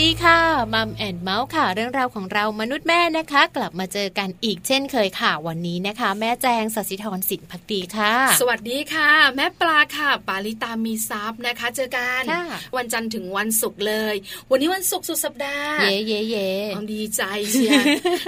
ดีค่ะมัมแอน ค่ะ เรื่องราวของเรามนุษย์แม่นะคะ กลับมาเจอกันอีกเช่นเคยค่ะ วันนี้นะคะ แม่แจงสัสิธรสินพักดีค่ะ สวัสดีค่ะ แม่ปลาค่ะ ปาลิตามีทรัพย์นะคะ เจอกันวันจันทร์ถึงวันศุกร์เลย วันนี้วันศุกร์สุดสัปดาห์ เย่เย่เย่ดีใจเชียว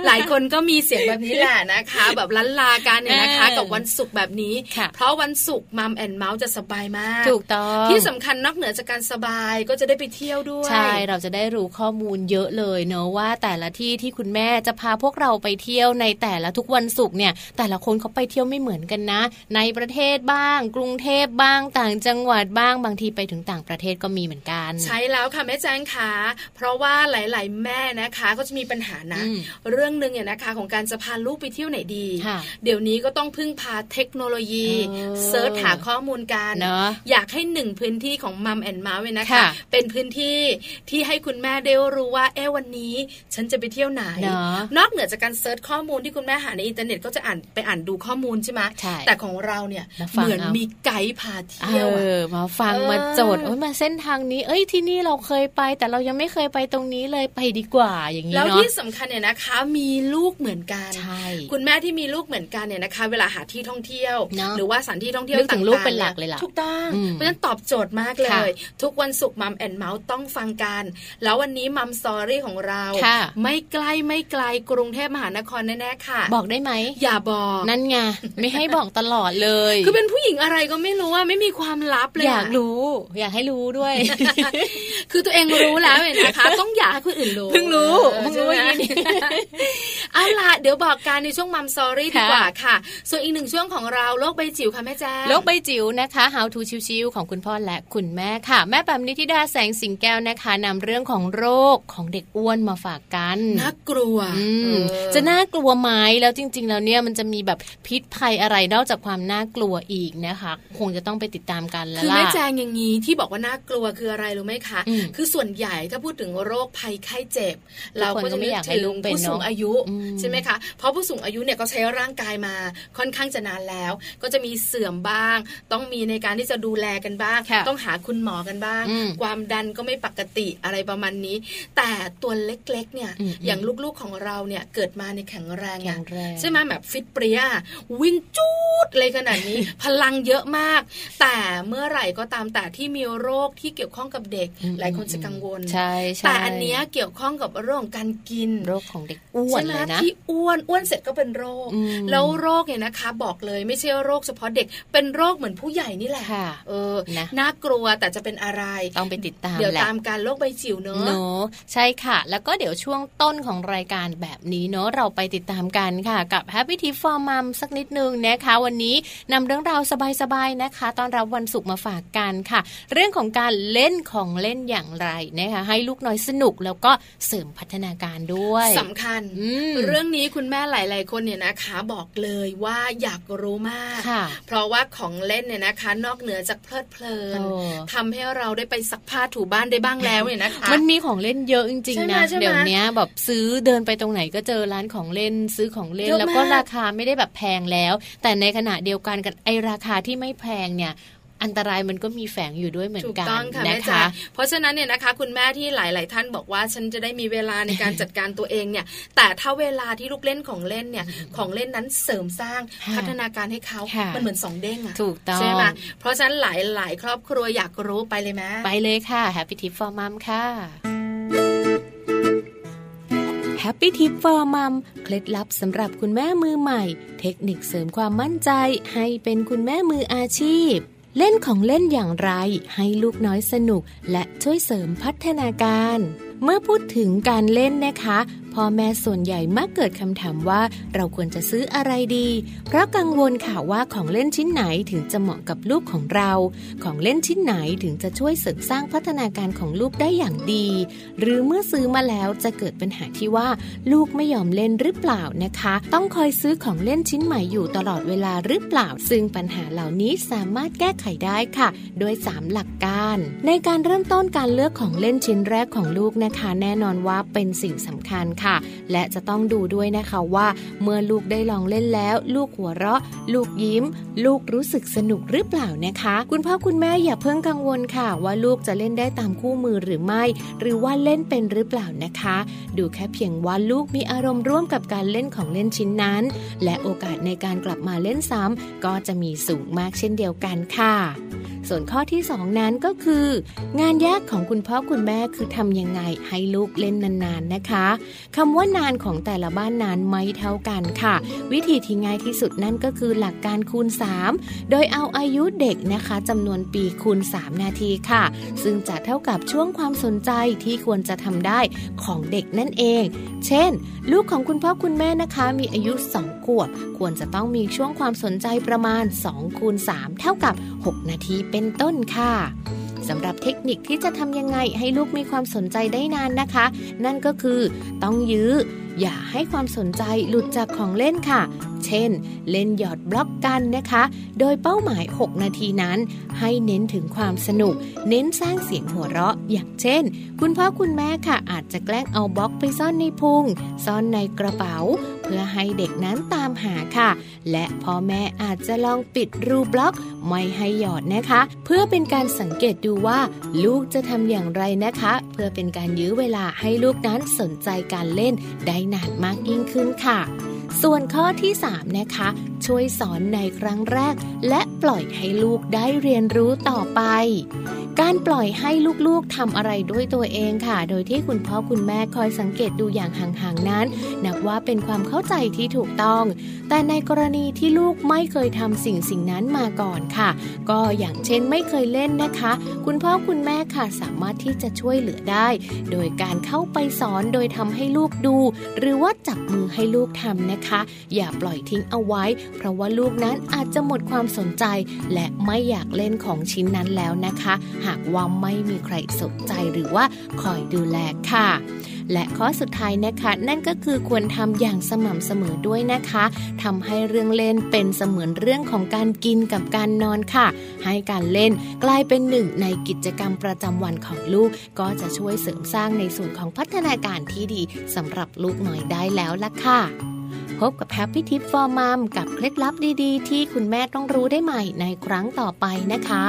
หลายคนก็มีเสียงแบบนี้แหละนะคะ แบบลั้ลลากันเนี่ยนะคะ กับวันศุกร์แบบนี้ เพราะวันศุกร์มัมแอนเมาส์จะสบายมากถูกต้องที่สำคัญนอกเหนือจากการสบายก็จะได้ไปเที่ยวด้วยใช่เราจะได้รู้ข้อมูลเยอะเลยเนอะว่าแต่ละที่ที่คุณแม่จะพาพวกเราไปเที่ยวในแต่ละทุกวันศุกร์เนี่ย แต่ละคนเขาไปเที่ยวไม่เหมือนกันนะ ในประเทศบ้าง กรุงเทพบ้างต่างจังหวัดบ้างบางทีไปถึงต่างประเทศก็มีเหมือนกัน ใช่แล้วค่ะแม่แจ้งค่ะเพราะว่าหลาย ๆ แม่นะคะก็จะมีปัญหานะเรื่องหนึ่งเนี่ยนะคะของการจะพาลูกไปเที่ยวไหนดี เดี๋ยวนี้ก็ต้องพึ่งพาเทคโนโลยี search หาข้อมูลกันอยากให้หนึ่งพื้นที่ของมัมแอนด์มาเว้นะคะ เป็นพื้นที่ที่ให้คุณแม่ได้รู้ว่าเอวันนี้ฉันจะไปเที่ยวไหน นอกเหนือจากการ search ข้อมูลที่คุณแม่หาในอินเทอร์เน็ตก็จะอ่านไปอ่านดูข้อมูลใช่ไหมแต่ของเราเนี่ยเหมือนมีไกด์พาเที่ยวมาฟังมาโจทย์โอ้ยมาเส้นทางนี้ เอ้ยที่นี่เราเคยไป แต่เรายังไม่เคยไปตรงนี้เลยไปดีกว่าอย่างนี้เนาะแล้วที่สำคัญเนี่ยนะคะ มีลูกเหมือนกันคุณแม่ที่มีลูกเหมือนกันเนี่ยนะคะ เวลาหาที่ท่องเที่ยว หรือว่าสถานที่ท่องเที่ยวต่างๆลูกเป็นหลักเลยล่ะถูกต้องเพราะฉะนั้นตอบโจทย์มากเลย ทุกวันศุกร์มัมแอนเมาส์ต้องฟังกันแล้ววันนี้มัมสตอรี่ของเราไม่ใกล้ไม่ไกลกรุงเทพมหานครแน่ๆค่ะ บอกได้ไหมอย่าบอกนั่นไงไม่ให้บอกตลอดเลย คือเป็นผู้หญิงอะไรก็ไม่รู้ว่าไม่มีความลับเลยอยากรู้ อยากให้รู้ด้วย คือตัวเองรู้แล้วนะคะ ต้องอยากให้คนอื่นรู้เพิ่งรู้เพิ่งรู้อย่างนี้เอาล่ะเดี๋ยวบอกกันในช่วงมัมซอรี่ดีกว่าค่ะ ส่วนอีกหนึ่งช่วงของเราโลกใบจิ๋วค่ะแม่แจ้โลกใบจิ๋วนะคะ How to ชิวๆของคุณพ่อและคุณแม่ค่ะ แม่แปมนิธิดาแสงสิงแก้วนะคะนำเรื่องของโรคของเด็กอ้วนมาฝากกันน่ากลัวจะน่ากลัวไหมแล้วจริง ๆ แล้วเนี่ยมันจะมีแบบพิษภัยอะไรนอกจากความน่ากลัวอีกนะคะคงจะต้องไปติดตามกันแล้วล่ะคือแม่แจงอย่างนี้ที่บอกว่าน่ากลัวคืออะไรรู้ไหมคะ คือส่วนใหญ่ถ้าพูดถึงโรคภัยไข้เจ็บ เราก็จะไม่อยากให้ลุงเป็นผู้สูงอายุใช่ไหมคะเพราะผู้สูงอายุเนี่ยก็ใช้ร่างกายมาค่อนข้างจะนานแล้ว ก็จะมีเสื่อมบ้าง ต้องมีในการที่จะดูแลกันบ้าง ต้องหาคุณหมอกันบ้าง ความดันก็ไม่ปกติอะไรประมาณนี้ แต่ตัวเล็กๆเนี่ยอย่างลูกๆของเราเนี่ยเกิดมาในแข็งแรงใช่ไหมแบบฟิตเปรี้ยวิ่งจูดเลยขนาดนี้ พลังเยอะมาก แต่เมื่อไหร่ก็ตามแต่ที่มีโรคที่เกี่ยวข้องกับเด็ก หลายคนจะกังวลใช่แต่อันนี้เกี่ยวข้องกับเรื่องการกินโรคของเด็กอ้วนเลยนะที่อ้วนอ้วนเสร็จก็เป็นโรค แล้วโรคเนี่ยนะคะ บอกเลยไม่ใช่โรคเฉพาะเด็กเป็นโรคเหมือนผู้ใหญ่นี่แหละเออน่ากลัวแต่จะเป็นอะไรต้องไปติดตามเดี๋ยวตามการโรคใบจิ๋วเนอะเนอะใช่ค่ะ แล้วก็เดี๋ยวช่วงต้นของรายการแบบนี้เนอะเราไปติดตามกันค่ะ กับ Happy Tip for Mom สักนิดนึงนะคะ วันนี้นำเรื่องราวสบายๆนะคะ ตอนรับวันศุกร์มาฝากกันค่ะ เรื่องของการเล่นของเล่นอย่างไรนะคะให้ลูกน้อยสนุกแล้วก็เสริมพัฒนาการด้วยสำคัญ เรื่องนี้คุณแม่หลาย ๆ คนเนี่ยนะคะบอกเลยว่าอยากรู้มาก เพราะว่าของเล่นเนี่ยนะคะ นอกเหนือจากเพลิดเพลินทำให้เราได้ไปซักผ้าถูบ้านได้บ้างแล้วเนี่ยนะคะ มันมีของเล่นเยอะจริงๆนะเดี๋ยวนี้แบบซื้อเดินไปตรงไหนก็เจอร้านของเล่นซื้อของเล่น แล้วก็ราคาไม่ได้แบบแพงแล้ว แต่ในขณะเดียวกันกับไอราคาที่ไม่แพงเนี่ยอันตรายมันก็มีแฝงอยู่ด้วยเหมือนกันนะคะ เพราะฉะนั้นเนี่ยนะคะคุณแม่ที่หลาย ๆ ท่านบอกว่าฉันจะได้มีเวลาในการจัดการตัวเองเนี่ย แต่ถ้าเวลาที่ลูกเล่นของเล่นเนี่ยของเล่นนั้นเสริมสร้างพัฒนาการให้เขา มันเหมือนสองเด้งอะถูกต้องใช่ไหมเพราะฉะนั้นหลายหลายครอบครัวอยากรู้ไปเลยไหมไปเลยค่ะ Happy Tip for Mom ค่ะ Happy Tip for Mom เคล็ดลับสำหรับคุณแม่มือใหม่ เทคนิคเสริมความมั่นใจให้เป็นคุณแม่มืออาชีพ เล่นของเล่นอย่างไร ให้ลูกน้อยสนุก และช่วยเสริมพัฒนาการเมื่อพูดถึงการเล่นนะคะพ่อแม่ส่วนใหญ่มักเกิดคำถามว่าเราควรจะซื้ออะไรดี เพราะกังวลค่ะว่าของเล่นชิ้นไหนถึงจะเหมาะกับลูกของเรา ของเล่นชิ้นไหนถึงจะช่วยเสริมสร้างพัฒนาการของลูกได้อย่างดี หรือเมื่อซื้อมาแล้วจะเกิดปัญหาที่ว่า ลูกไม่ยอมเล่นหรือเปล่านะคะ ต้องคอยซื้อของเล่นชิ้นใหม่อยู่ตลอดเวลาหรือเปล่า ซึ่งปัญหาเหล่านี้สามารถแก้ไขได้ค่ะ โดย 3 หลักการ ในการเริ่มต้นการเลือกของเล่นชิ้นแรกของลูกนะคะ แน่นอนว่าเป็นสิ่งสำคัญค่ะ และจะต้องดูด้วยนะคะว่าเมื่อลูกได้ลองเล่นแล้ว ลูกหัวเราะ ลูกยิ้ม ลูกรู้สึกสนุกหรือเปล่านะคะ คุณพ่อคุณแม่อย่าเพิ่งกังวลค่ะ ว่าลูกจะเล่นได้ตามคู่มือหรือไม่ หรือว่าเล่นเป็นหรือเปล่านะคะ ดูแค่เพียงว่าลูกมีอารมณ์ร่วมกับการเล่นของเล่นชิ้นนั้น และโอกาสในการกลับมาเล่นซ้ำก็จะมีสูงมากเช่นเดียวกันค่ะ ส่วนข้อที่ 2 นั้นก็คือ งานยากของคุณพ่อคุณแม่คือทำยังไงให้ลูกเล่นนานๆนะคะคำว่านานของแต่ละบ้านนานไม่เท่ากันค่ะ วิธีที่ง่ายที่สุดนั่นก็คือหลักการคูณ 3 โดยเอาอายุเด็กนะคะจำนวนปีคูณ 3 นาทีค่ะ ซึ่งจะเท่ากับช่วงความสนใจที่ควรจะทำได้ของเด็กนั่นเอง เช่น ลูกของคุณพ่อคุณแม่นะคะ มีอายุ 2 ขวบ ควรจะต้องมีช่วงความสนใจประมาณ2คูณ3เท่ากับ 6 นาทีเป็นต้นค่ะ สำหรับเทคนิคที่จะทำยังไงให้ลูกมีความสนใจได้นานนะคะ นั่นก็คือต้องยื้อ อย่าให้ความสนใจหลุดจากของเล่นค่ะ เช่น เล่นหยอดบล็อกกันนะคะ โดยเป้าหมาย 6 นาทีนั้น ให้เน้นถึงความสนุก เน้นสร้างเสียงหัวเราะ อย่างเช่น คุณพ่อคุณแม่ค่ะอาจจะแกล้งเอาบล็อกไปซ่อนในพุง ซ่อนในกระเป๋า เพื่อให้เด็กนั้นตามหาค่ะ และพ่อแม่อาจจะลองปิดรูบล็อก ไม่ให้หยอดนะคะ เพื่อเป็นการสังเกตดูว่า ลูกจะทำอย่างไรนะคะ เพื่อเป็นการยื้อเวลาให้ลูกนั้นสนใจการเล่นได้นานมากยิ่งขึ้นค่ะ ส่วนข้อที่ 3 นะคะ ช่วยสอนในครั้งแรก และปล่อยให้ลูกได้เรียนรู้ต่อไป การปล่อยให้ลูกๆทำอะไรด้วยตัวเองค่ะ โดยที่คุณพ่อคุณแม่คอยสังเกตดูอย่างห่างๆนั้น นับว่าเป็นความเข้าใจที่ถูกต้อง แต่ในกรณีที่ลูกไม่เคยทำสิ่งสิ่งนั้นมาก่อนค่ะ ก็อย่างเช่นไม่เคยเล่นนะคะ คุณพ่อคุณแม่ค่ะสามารถที่จะช่วยเหลือได้ โดยการเข้าไปสอนโดยทำให้ลูกดู หรือว่าจับมือให้ลูกทำนะคะ อย่าปล่อยทิ้งเอาไว้ เพราะว่าลูกนั้นอาจจะหมดความสนใจ และไม่อยากเล่นของชิ้นนั้นแล้วนะคะ หากว่าไม่มีใครสนใจหรือว่าคอยดูแลค่ะและข้อสุดท้ายนะคะ นั่นก็คือควรทำอย่างสม่ำเสมอด้วยนะคะทำให้เรื่องเล่นเป็นเสมือนเรื่องของการกินกับการนอนค่ะ ให้การเล่นกลายเป็นหนึ่งในกิจกรรมประจำวันของลูก ก็จะช่วยเสริมสร้างในส่วนของพัฒนาการที่ดีสำหรับลูกน้อยได้แล้วล่ะค่ะ พบกับ Happy Tip for Mom กับเคล็ดลับดีๆ ที่คุณแม่ต้องรู้ได้ใหม่ในครั้งต่อไปนะคะ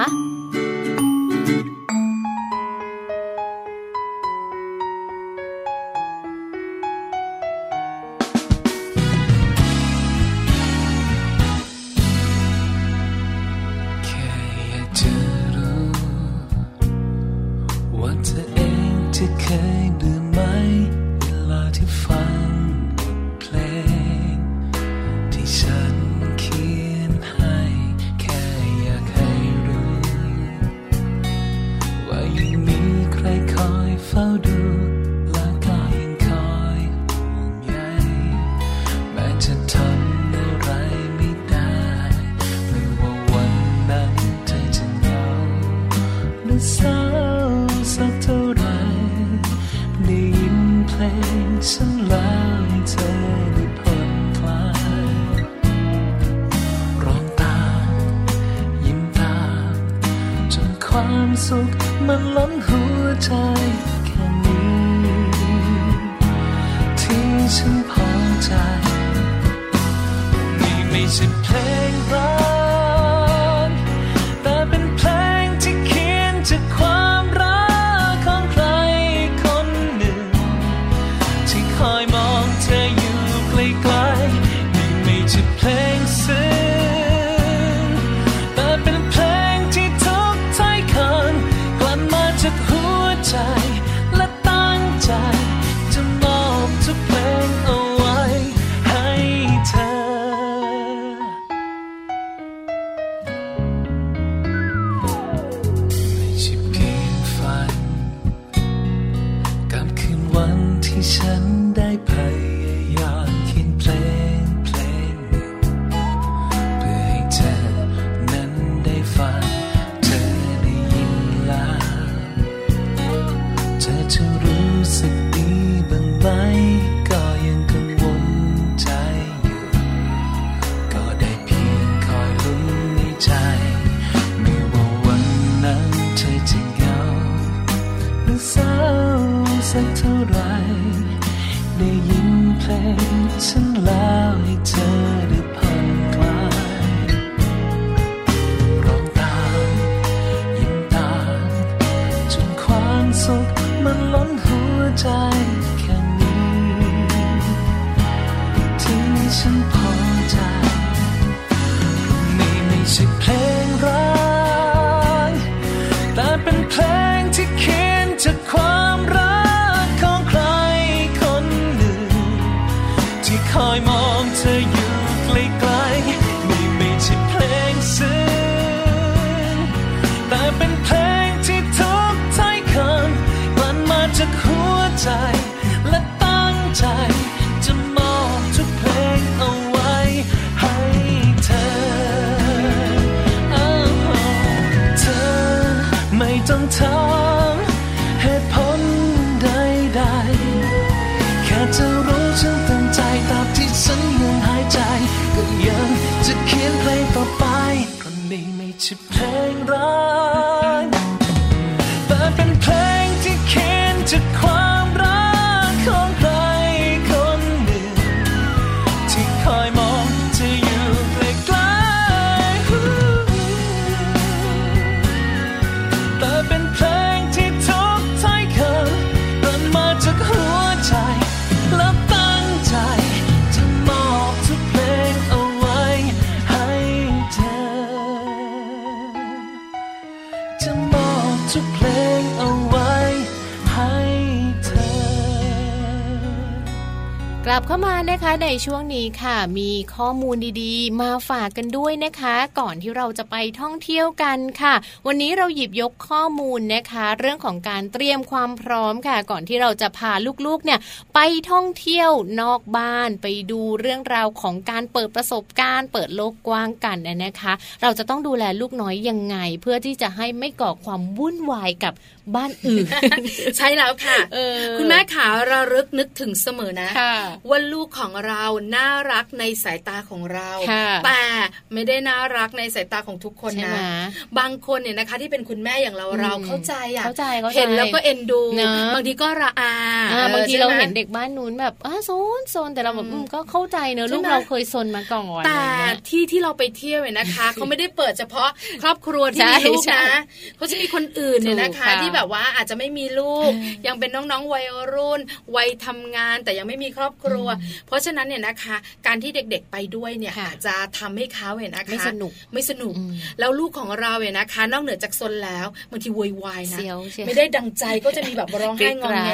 เศร้าสักเท่าไร ได้ยินเพลงฉันแล้วให้เธอได้ผ่อนคลายร้องตามยิ้มตามจนความสุขมันล้นหัวใจ เพลงรัก กลับเข้ามานะคะในช่วงนี้ค่ะ มีข้อมูลดีๆ มาฝากกันด้วยนะคะ ก่อนที่เราจะไปท่องเที่ยวกันค่ะ วันนี้เราหยิบยกข้อมูลนะคะ เรื่องของการเตรียมความพร้อมค่ะ ก่อนที่เราจะพาลูกๆเนี่ยไปท่องเที่ยวนอกบ้านไปดูเรื่องราวของการเปิดประสบการณ์ เปิดโลกกว้างกันนะคะ เราจะต้องดูแลลูกน้อยยังไง เพื่อที่จะให้ไม่ก่อความวุ่นวายกับ บ้านอื่น ใช่แล้วค่ะคุณแม่ขาระลึกนึกถึงเสมอนะว่าลูกของเราน่ารักในสายตาของเราแต่ไม่ได้น่ารักในสายตาของทุกคนนะบางคนเนี่ยนะคะ ที่เป็นคุณแม่อย่างเราเราเข้าใจอะเห็นแล้วก็เอ็นดูบางทีก็ระอาบางทีเราเห็นเด็กบ้านนู้นแบบอ้าโซนโซนแต่เราแบบก็เข้าใจเนอะลูกเราเคยโซนมาก่อนแต่ที่ที่เราไปเที่ยวเนี่ยนะคะเขาไม่ได้เปิดเฉพาะครอบครัวที่มีลูกนะเขาจะมีคนอื่นเนี่ยนะคะที่แบบว่าอาจจะไม่มีลูก ยังเป็นน้องๆวัยรุ่น วัยทำงานแต่ยังไม่มีครอบครัว เพราะฉะนั้นเนี่ยนะคะ การที่เด็กๆไปด้วยเนี่ยอาจจะทำให้เขาเห็นนะคะไม่สนุกไม่สนุก แล้วลูกของเราเนี่ยนะคะ นอกเหนือจากซนแล้วบางทีวอยวายนะไม่ได้ดังใจก็จะมีแบบร้องไห้งอแง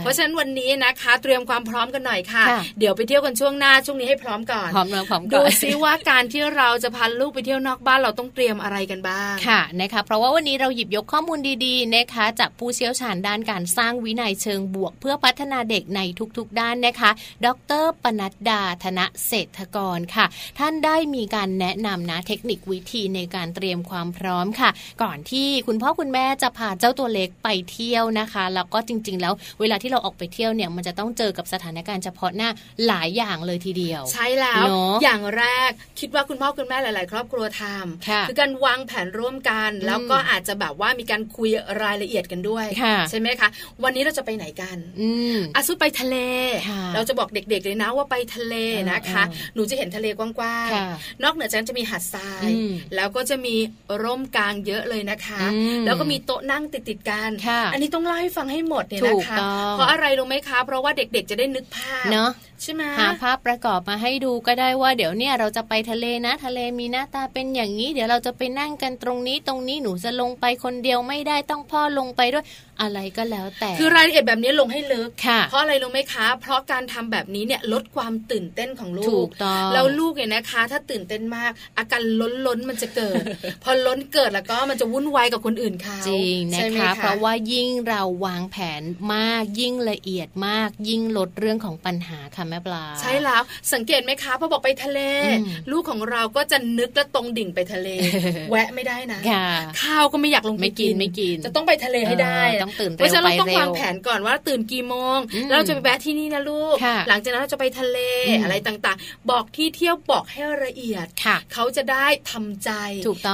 เพราะฉะนั้นวันนี้นะคะ เตรียมความพร้อมกันหน่อยค่ะ เดี๋ยวไปเที่ยวกันช่วงหน้าช่วงนี้ให้พร้อมก่อนพร้อมแล้วพร้อมก่อนดูซิว่าการที่เราจะพาลูกไปเที่ยวนอกบ้านเราต้องเตรียมอะไรกันบ้างค่ะนะคะ เพราะว่าวันนี้เราหยิบยกข้อมูลดีๆนะคะ จากผู้เชี่ยวชาญด้านการสร้างวินัยเชิงบวก เพื่อพัฒนาเด็กในทุกๆ ด้านนะคะ ดรปนัดดาธนเศรษฐกรค่ะ ท่านได้มีการแนะนำนะเทคนิควิธีในการเตรียมความพร้อมค่ะ ก่อนที่คุณพ่อคุณแม่จะพาเจ้าตัวเล็กไปเที่ยวนะคะ แล้วก็จริง ๆ แล้วเวลาที่เราออกไปเที่ยวเนี่ยมันจะต้องเจอกับสถานการณ์เฉพาะหน้าหลายอย่างเลยทีเดียว ใช่แล้วอย่างแรกคิดว่าคุณพ่อคุณแม่หลาย ๆ ครอบครัวทำคือการวางแผนร่วมกัน แล้วก็อาจจะแบบว่ามีการคุยรายละเอียดกันด้วยใช่ไหมคะ วันนี้เราจะไปไหนกันอาซุไปทะเล เราจะบอกเด็กๆเลยนะว่าไปทะเลนะคะ หนูจะเห็นทะเลกว้างๆ นอกเหนือจากนั้นจะมีหาดทราย แล้วก็จะมีร่มกลางเยอะเลยนะคะ แล้วก็มีโต๊ะนั่งติดๆกัน อันนี้ต้องเล่าให้ฟังให้หมดเนี่ยนะคะ เพราะอะไรรู้ไหมคะ เพราะว่าเด็กๆจะได้นึกภาพเนาะ ใช่ไหมหาภาพประกอบมาให้ดูก็ได้ว่าเดี๋ยวเนี่ยเราจะไปทะเลนะ ทะเลมีหน้าตาเป็นอย่างนี้ เดี๋ยวเราจะไปนั่งกันตรงนี้ตรงนี้หนูจะลงไปคนเดียวไม่ได้ต้องพ่อลงไปด้วยอะไรก็แล้วแต่ คือรายละเอียดแบบนี้ลงให้ลึกเพราะอะไรรู้ไหมคะ เพราะการทำแบบนี้เนี่ยลดความตื่นเต้นของลูกถูกต้องแล้วลูกเนี่ยนะคะ ถ้าตื่นเต้นมาก อาการล้นล้นมันจะเกิด พอล้นเกิดแล้วก็มันจะวุ่นวายกับคนอื่นเขาจริงนะคะเพราะว่ายิ่งเราวางแผนมากยิ่งละเอียดมาก ยิ่งลดเรื่องของปัญหาค่ะแม่ปลา ใช่แล้วสังเกตไหมคะพอบอกไปทะเล ลูกของเราก็จะนึกและตรงดิ่งไปทะเล แวะไม่ได้นะข้าวก็ไม่อยากลงไปกินไม่กิน จะต้องไปทะเลให้ได้ต้องตื่นราะฉะนั้นเราต้องวางแผนก่อนว่าตื่นกี่โมง แล้วเราจะไปแวะที่นี่นะลูก หลังจากนั้นเราจะไปทะเลอะไรต่างๆ บอกที่เที่ยวบอกให้ละเอียดเขาจะได้ทำใจ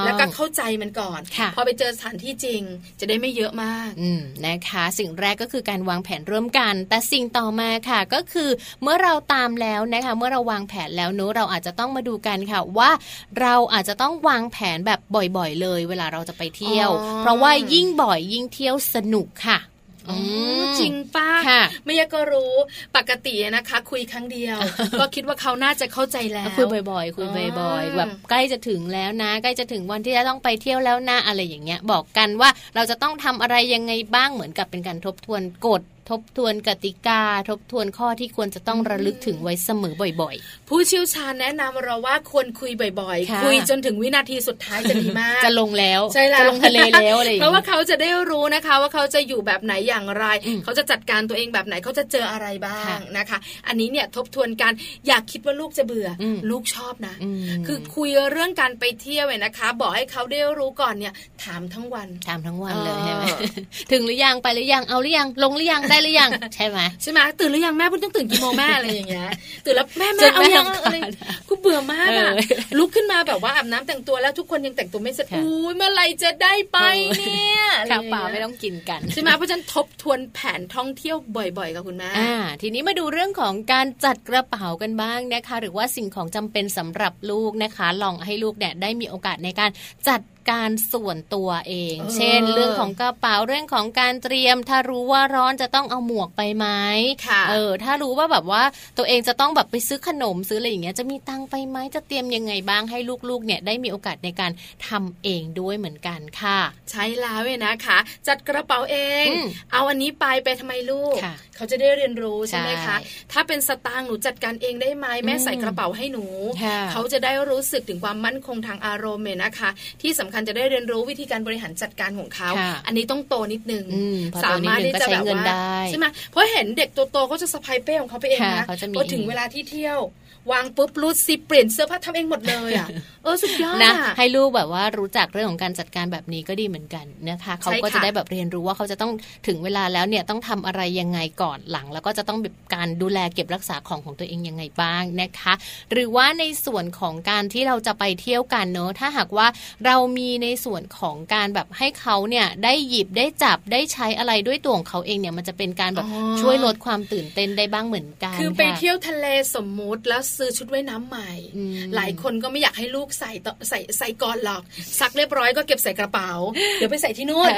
แล้วก็เข้าใจมันก่อน พอไปเจอสถานที่จริงจะได้ไม่เยอะมากนะคะ สิ่งแรกก็คือการวางแผนร่วมกัน แต่สิ่งต่อมาค่ะ ก็คือเมื่อเราตามแล้วนะคะ เมื่อเราวางแผนแล้วเนอะเราอาจจะต้องมาดูกันค่ะว่าเราอาจจะต้องวางแผนแบบบ่อยๆ เลย เวลาเราจะไปเที่ยว เพราะว่ายิ่งบ่อยยิ่งเที่ยวสนุกค่ะจริงป้าไม่ยากก็รู้ปกตินะคะ คุยครั้งเดียว ก็คิดว่าเขาน่าจะเข้าใจแล้วคุยบ่อย ๆ คุยบ่อยๆแบบใกล้จะถึงแล้วนะ ใกล้จะถึงวันที่จะต้องไปเที่ยวแล้วนะอะไรอย่างเงี้ย บอกกันว่าเราจะต้องทำอะไรยังไงบ้างเหมือนกับเป็นการทบทวนกฎทบทวนกติกา ทบทวนข้อที่ควรจะต้องระลึกถึงไว้เสมอบ่อยๆ ผู้เชี่ยวชาญแนะนำเราว่าควรคุยบ่อยๆ คุยจนถึงวินาทีสุดท้ายจะดีมาก จะลงแล้วใช่แล้วจะลงทะเลแล้วอะไรเพราะว่าเขาจะได้รู้นะคะ ว่าเขาจะอยู่แบบไหนอย่างไร เขาจะจัดการตัวเองแบบไหนเขาจะเจออะไรบ้างนะคะ อันนี้เนี่ยทบทวนกันอยากคิดว่าลูกจะเบื่อ ลูกชอบนะ คือคุยเรื่องการไปเที่ยวเนี่ยนะคะ บอกให้เขาได้รู้ก่อนเนี่ยถามทั้งวันถามทั้งวันเลยใช่ไหมถึงหรือยังไปหรือยังเอาหรือยังลงหรือยังได้หรือยังใช่ไหมใช่ไหมตื่นหรือยังแม่พุ่งต้องตื่นกี่โมงแม่อะไรอย่างเงี้ยตื่นแล้วแม่แม่เอายังอะไรกูเบื่อมากอะลุกขึ้นมาแบบว่าอาบน้ำแต่งตัวแล้วทุกคนยังแต่งตัวไม่เสร็จอุ้ยเมื่อไรจะได้ไปเนี่ยข้าวเปล่าไม่ต้องกินกันใช่ไหมเพราะฉะนั้นทบทวนแผนท่องเที่ยวบ่อยๆกับคุณแม่อ่าทีนี้มาดูเรื่องของการจัดกระเป๋ากันบ้างนะคะ หรือว่าสิ่งของจำเป็นสำหรับลูกนะคะ ลองให้ลูกเนี่ยได้มีโอกาสในการจัดการส่วนตัวเอง เช่น เรื่องของกระเป๋าเรื่องของการเตรียม ถ้ารู้ว่าร้อนจะต้องเอาหมวกไปไหมเออ ถ้ารู้ว่าแบบว่าตัวเองจะต้องแบบไปซื้อขนมซื้ออะไรอย่างเงี้ยจะมีตังไปไหมจะเตรียมยังไงบ้างให้ลูกๆ เนี่ยได้มีโอกาสในการทำเองด้วยเหมือนกันค่ะ ใช่แล้วเลยนะคะ จัดกระเป๋าเอง เอาอันนี้ไปไปทำไมลูก เขาจะได้เรียนรู้ใช่ไหมคะถ้าเป็นสตางค์หนูจัดการเองได้ไหมแม่ใส่กระเป๋าให้หนู เขาจะได้รู้สึกถึงความมั่นคงทางอารมณ์เนี่ยนะคะ ที่สำคัญจะได้เรียนรู้วิธีการบริหารจัดการของเขา อันนี้ต้องโตนิดนึงสามารถที่จะแบบว่าใช่ไหมเพราะเห็นเด็กโตๆเขาจะสะพายเป้ของเขาไปเองนะพอถึงเวลาที่เที่ยว วางปุ๊บรูดซิเปลี่ยนเสื้อผ้าทำเองหมดเลยอะเออสุดยอดนะให้ลูกแบบว่ารู้จักเรื่องของการจัดการแบบนี้ก็ดีเหมือนกันนะคะเขาก็จะได้แบบเรียนรู้ว่าเขาจะต้องถึงเวลาแล้วเนี่ยต้องทำอะไรยังไงก่อนหลัง แล้วก็จะต้องแบบการดูแลเก็บรักษาของของตัวเองยังไงบ้างนะคะ หรือว่าในส่วนของการที่เราจะไปเที่ยวกันเนอะถ้าหากว่าเรามีในส่วนของการแบบให้เขาเนี่ยได้หยิบได้จับได้ใช้อะไรด้วยตัวของเขาเองเนี่ยมันจะเป็นการแบบช่วยลดความตื่นเต้นได้บ้างเหมือนกันคือไปเที่ยวทะเลสมมุติแล้วซื้อชุดว่ายน้ำใหม่ หลายคนก็ไม่อยากให้ลูกใส่ใส่ใส่ก่อนหรอก ซักเรียบร้อยก็เก็บใส่กระเป๋า เดี๋ยวไปใส่ที่นู่น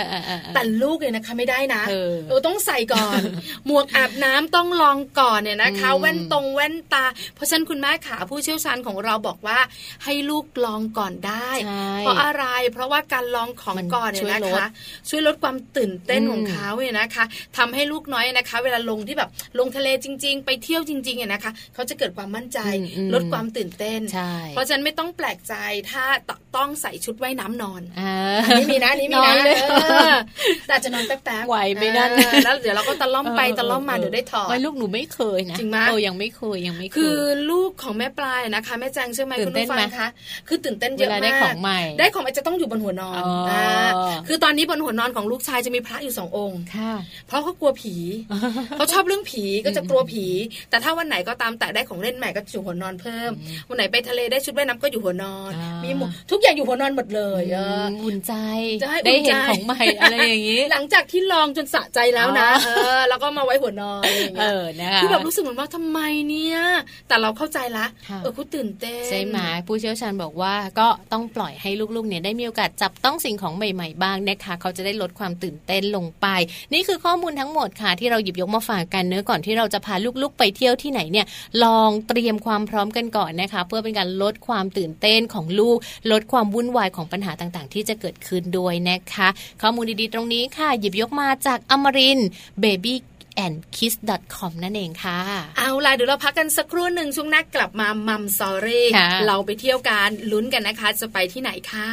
แต่ลูกเนี่ยนะคะไม่ได้นะเออต้องใส่ก่อน หมวกอาบน้ำต้องลองก่อนเนี่ยนะคะ แว่นตรงแว่นตา เพราะฉะนั้นคุณแม่ขาผู้เชี่ยวชาญของเราบอกว่า ให้ลูกลองก่อนได้ เพราะอะไรเพราะว่าการลองของก่อนเนี่ยนะคะ ช่วยลดความตื่นเต้นของเขาเนี่ยนะคะทำให้ลูกน้อยนะคะ เวลาลงที่แบบลงทะเลจริง ๆ ไปเที่ยวจริงๆเนี่ยนะคะ เขาจะเกิดความมั่นใจลดความตื่นเต้น เพราะฉะนั้นไม่ต้องแปลกใจถ้าต้องใส่ชุดว่ายน้ำนอนนี่มีนะนี่มีนะแต่จะนอนแป๊บๆไหวไม่นั่นแล้วเดี๋ยวเราก็ตะล่อมไปตะล่อมมาเดี๋ยวได้ถอดไว้ลูกหนูไม่เคยนะจริงไหมโอ้ยังไม่เคยยังไม่เคยคือลูกของแม่ปลายนะคะแม่แจงเชื่อไหมคุณผู้ฟังคะคือตื่นเต้นเยอะมากได้ของใหม่ได้ของจะต้องอยู่บนหัวนอนคือตอนนี้บนหัวนอนของลูกชายจะมีพระอยู่สององค์เพราะเขากลัวผีเขาชอบเรื่องผีก็จะกลัวผี แต่ถ้าวันไหนก็ตามแต่ได้ของเล่นใหม่ก็อยู่หัวนอนเพิ่มวันไหนไปทะเลได้ชุดว่ายน้ำก็อยู่หัวนอน มีหมดทุกอย่างอยู่หัวนอนหมดเลยเอออุ่นใจได้เห็นของใหม่อะไรอย่างนี้ หลังจากที่ลองจนสะใจแล้วนะเออแล้วก็มาไว้หัวนอนเออนะคะคือแบบรู้สึกเหมือนว่าทำไมเนี่ย แต่เราเข้าใจละเออคุณตื่นเต้นใช่ไหมผู้เชี่ยวชาญบอกว่าก็ต้องปล่อยให้ลูกๆเนี่ยได้มีโอกาสจับต้องสิ่งของใหม่ ๆ บ้างนะคะเขาจะได้ลดความตื่นเต้นลงไป นี่คือข้อมูลทั้งหมดค่ะที่เราหยิบยกมาฝากกันเนื้อก่อนที่เราจะพาลูกๆไปเที่ยวที่ไหนเนี่ยลองเตรียมความพร้อมกันก่อนนะคะ เพื่อเป็นการลดความตื่นเต้นของลูก ลดความวุ่นวายของปัญหาต่างๆ ที่จะเกิดขึ้นด้วยนะคะ ข้อมูลดีๆ ตรงนี้ค่ะ หยิบยกมาจากอมริน baby and kiss com นั่นเองค่ะ เอาล่ะเดี๋ยวเราพักกันสักครู่หนึ่งช่วงนักกลับมามัมซอรี่เราไปเที่ยวกันลุ้นกันนะคะ จะไปที่ไหนค่ะ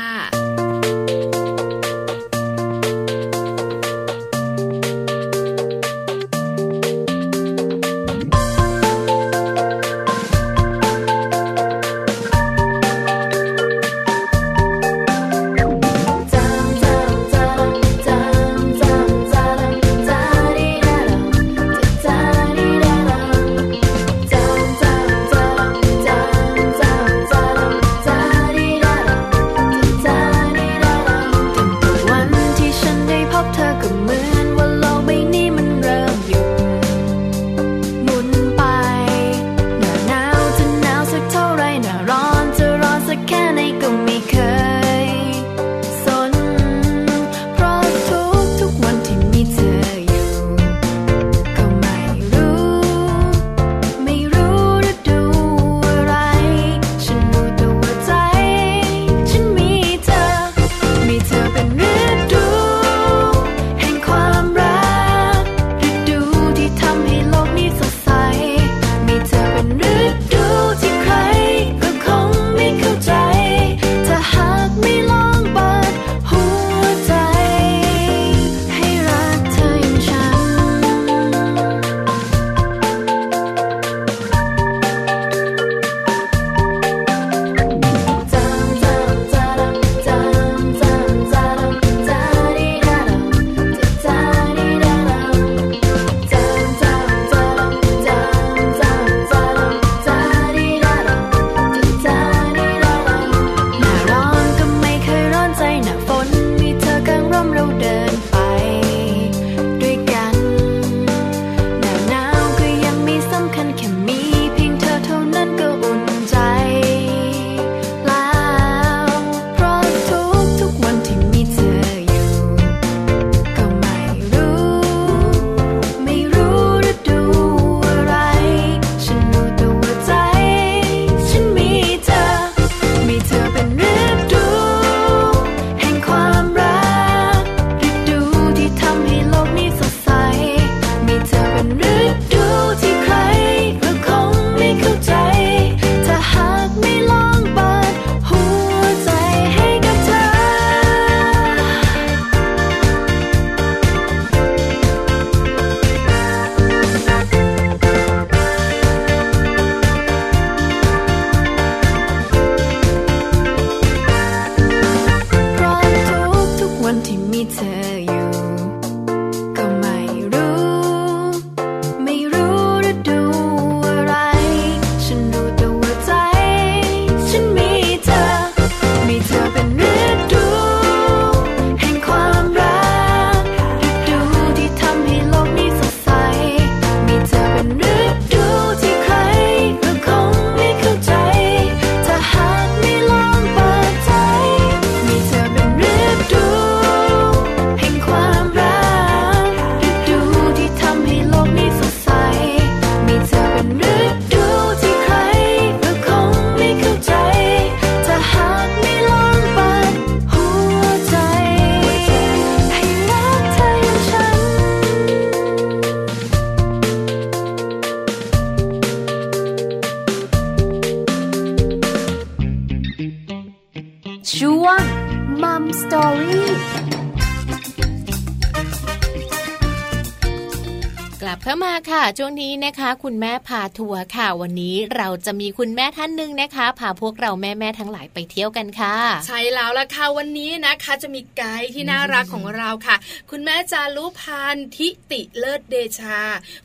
คะคุณแม่พาทัวร์ค่ะ วันนี้เราจะมีคุณแม่ท่านหนึ่งนะคะพาพวกเราแม่แม่ทั้งหลายไปเที่ยวกันค่ะ ใช่แล้วละค่ะวันนี้นะคะ จะมีไกด์ที่น่ารักของเราค่ะ คุณแม่จารุพันธ์ทิติเลิศเดชา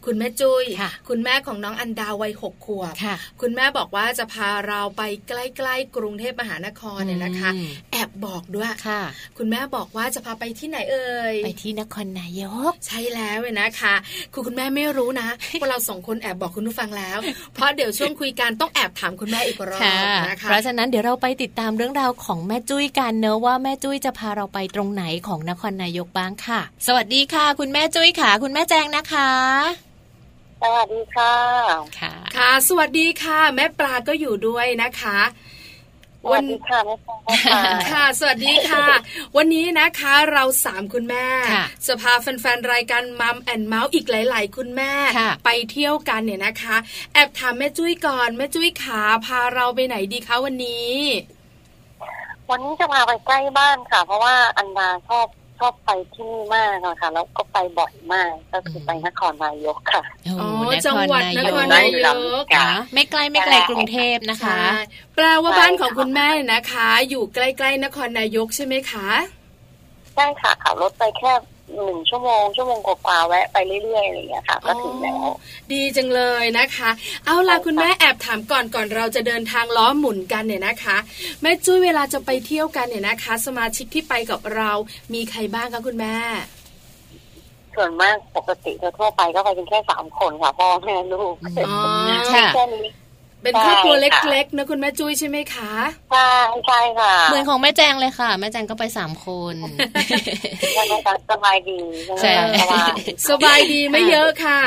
คุณแม่จุย้ยคุณแม่ของน้องอันดาวัยหกขวบคุณแม่บอกว่าจะพาเราไปใกล้ๆกรุงเทพมหานครเนี่ยนะคะ แอบบอกด้วยค่ะ คุณแม่บอกว่าจะพาไปที่ไหนเอ่ยไปที่นครนายก ใช่แล้วเลยนะคะ คุณคุณแม่ไม่รู้นะพวกเราสองคนแอบบอกคุณผู้ฟังแล้ว เพราะเดี๋ยวช่วงคุยกันต้องแอบถามคุณแม่อีกรอบนะคะเพราะฉะนั้นเดี๋ยวเราไปติดตามเรื่องราวของแม่จุ้ยกันเนอะว่าแม่จุ้ยจะพาเราไปตรงไหนของนครนายกบ้างค่ะ สวัสดีค่ะ คุณแม่จุ้ยค่ะ คุณแม่แจงนะคะสวัสดีค่ะ ค่ะ ค่ะ สวัสดีค่ะ แม่ปลาก็อยู่ด้วยนะคะ วัสดีค่ะแม่ค่ะ สวัสดีค่ะ วันนี้นะคะเราสามคุณแม่ จะพาแฟนๆรายการมัมแอนเมาส์อีกหลาย ๆ คุณแม่ ไปเที่ยวกันเนี่ยนะคะ แอบถามแม่จุ้ยก่อนแม่จุ้ยขาพาเราไปไหนดีคะวันนี้ วันนี้จะพาไปใกล้บ้านค่ะ เพราะว่าอันดาชอบ ชอบไปที่นี่มากนะคะแล้วก็ไปบ่อยมาก ก็คือไปนครนายกค่ะอ๋อจังหวัดนครนายกไม่ไกลไม่ไกลกรุงเทพนะคะ แปลว่าบ้านของคุณแม่นะคะ อยู่ใกล้ๆนครนายกใช่ไหมคะใช่ค่ะขับรถไปแค่ หนึ่งชั่วโมงชั่วโมงกว่าแวะไปเรื่อยๆอะไรอย่างเงี้ยค่ะก็ถึงแล้วดีจังเลยนะคะ เอาล่ะคุณแม่แอบถามก่อนก่อนเราจะเดินทางล้อหมุนกันเนี่ยนะคะ แม่จุ้ยเวลาจะไปเที่ยวกันเนี่ยนะคะ สมาชิกที่ไปกับเรามีใครบ้างคะคุณแม่ ส่วนมากปกติทั่วไปก็ไปเป็นแค่สามคนค่ะพ่อแม่ลูกอ๋อแค่นี้ เป็นครอบครัวเล็กๆนะคุณแม่จุ้ยใช่ไหมคะใช่ใช่ค่ะ เหมือนของแม่แจงเลยค่ะ แม่แจงก็ไปสามคนสบายดีใช่สบายดีไม่เยอะค่ะ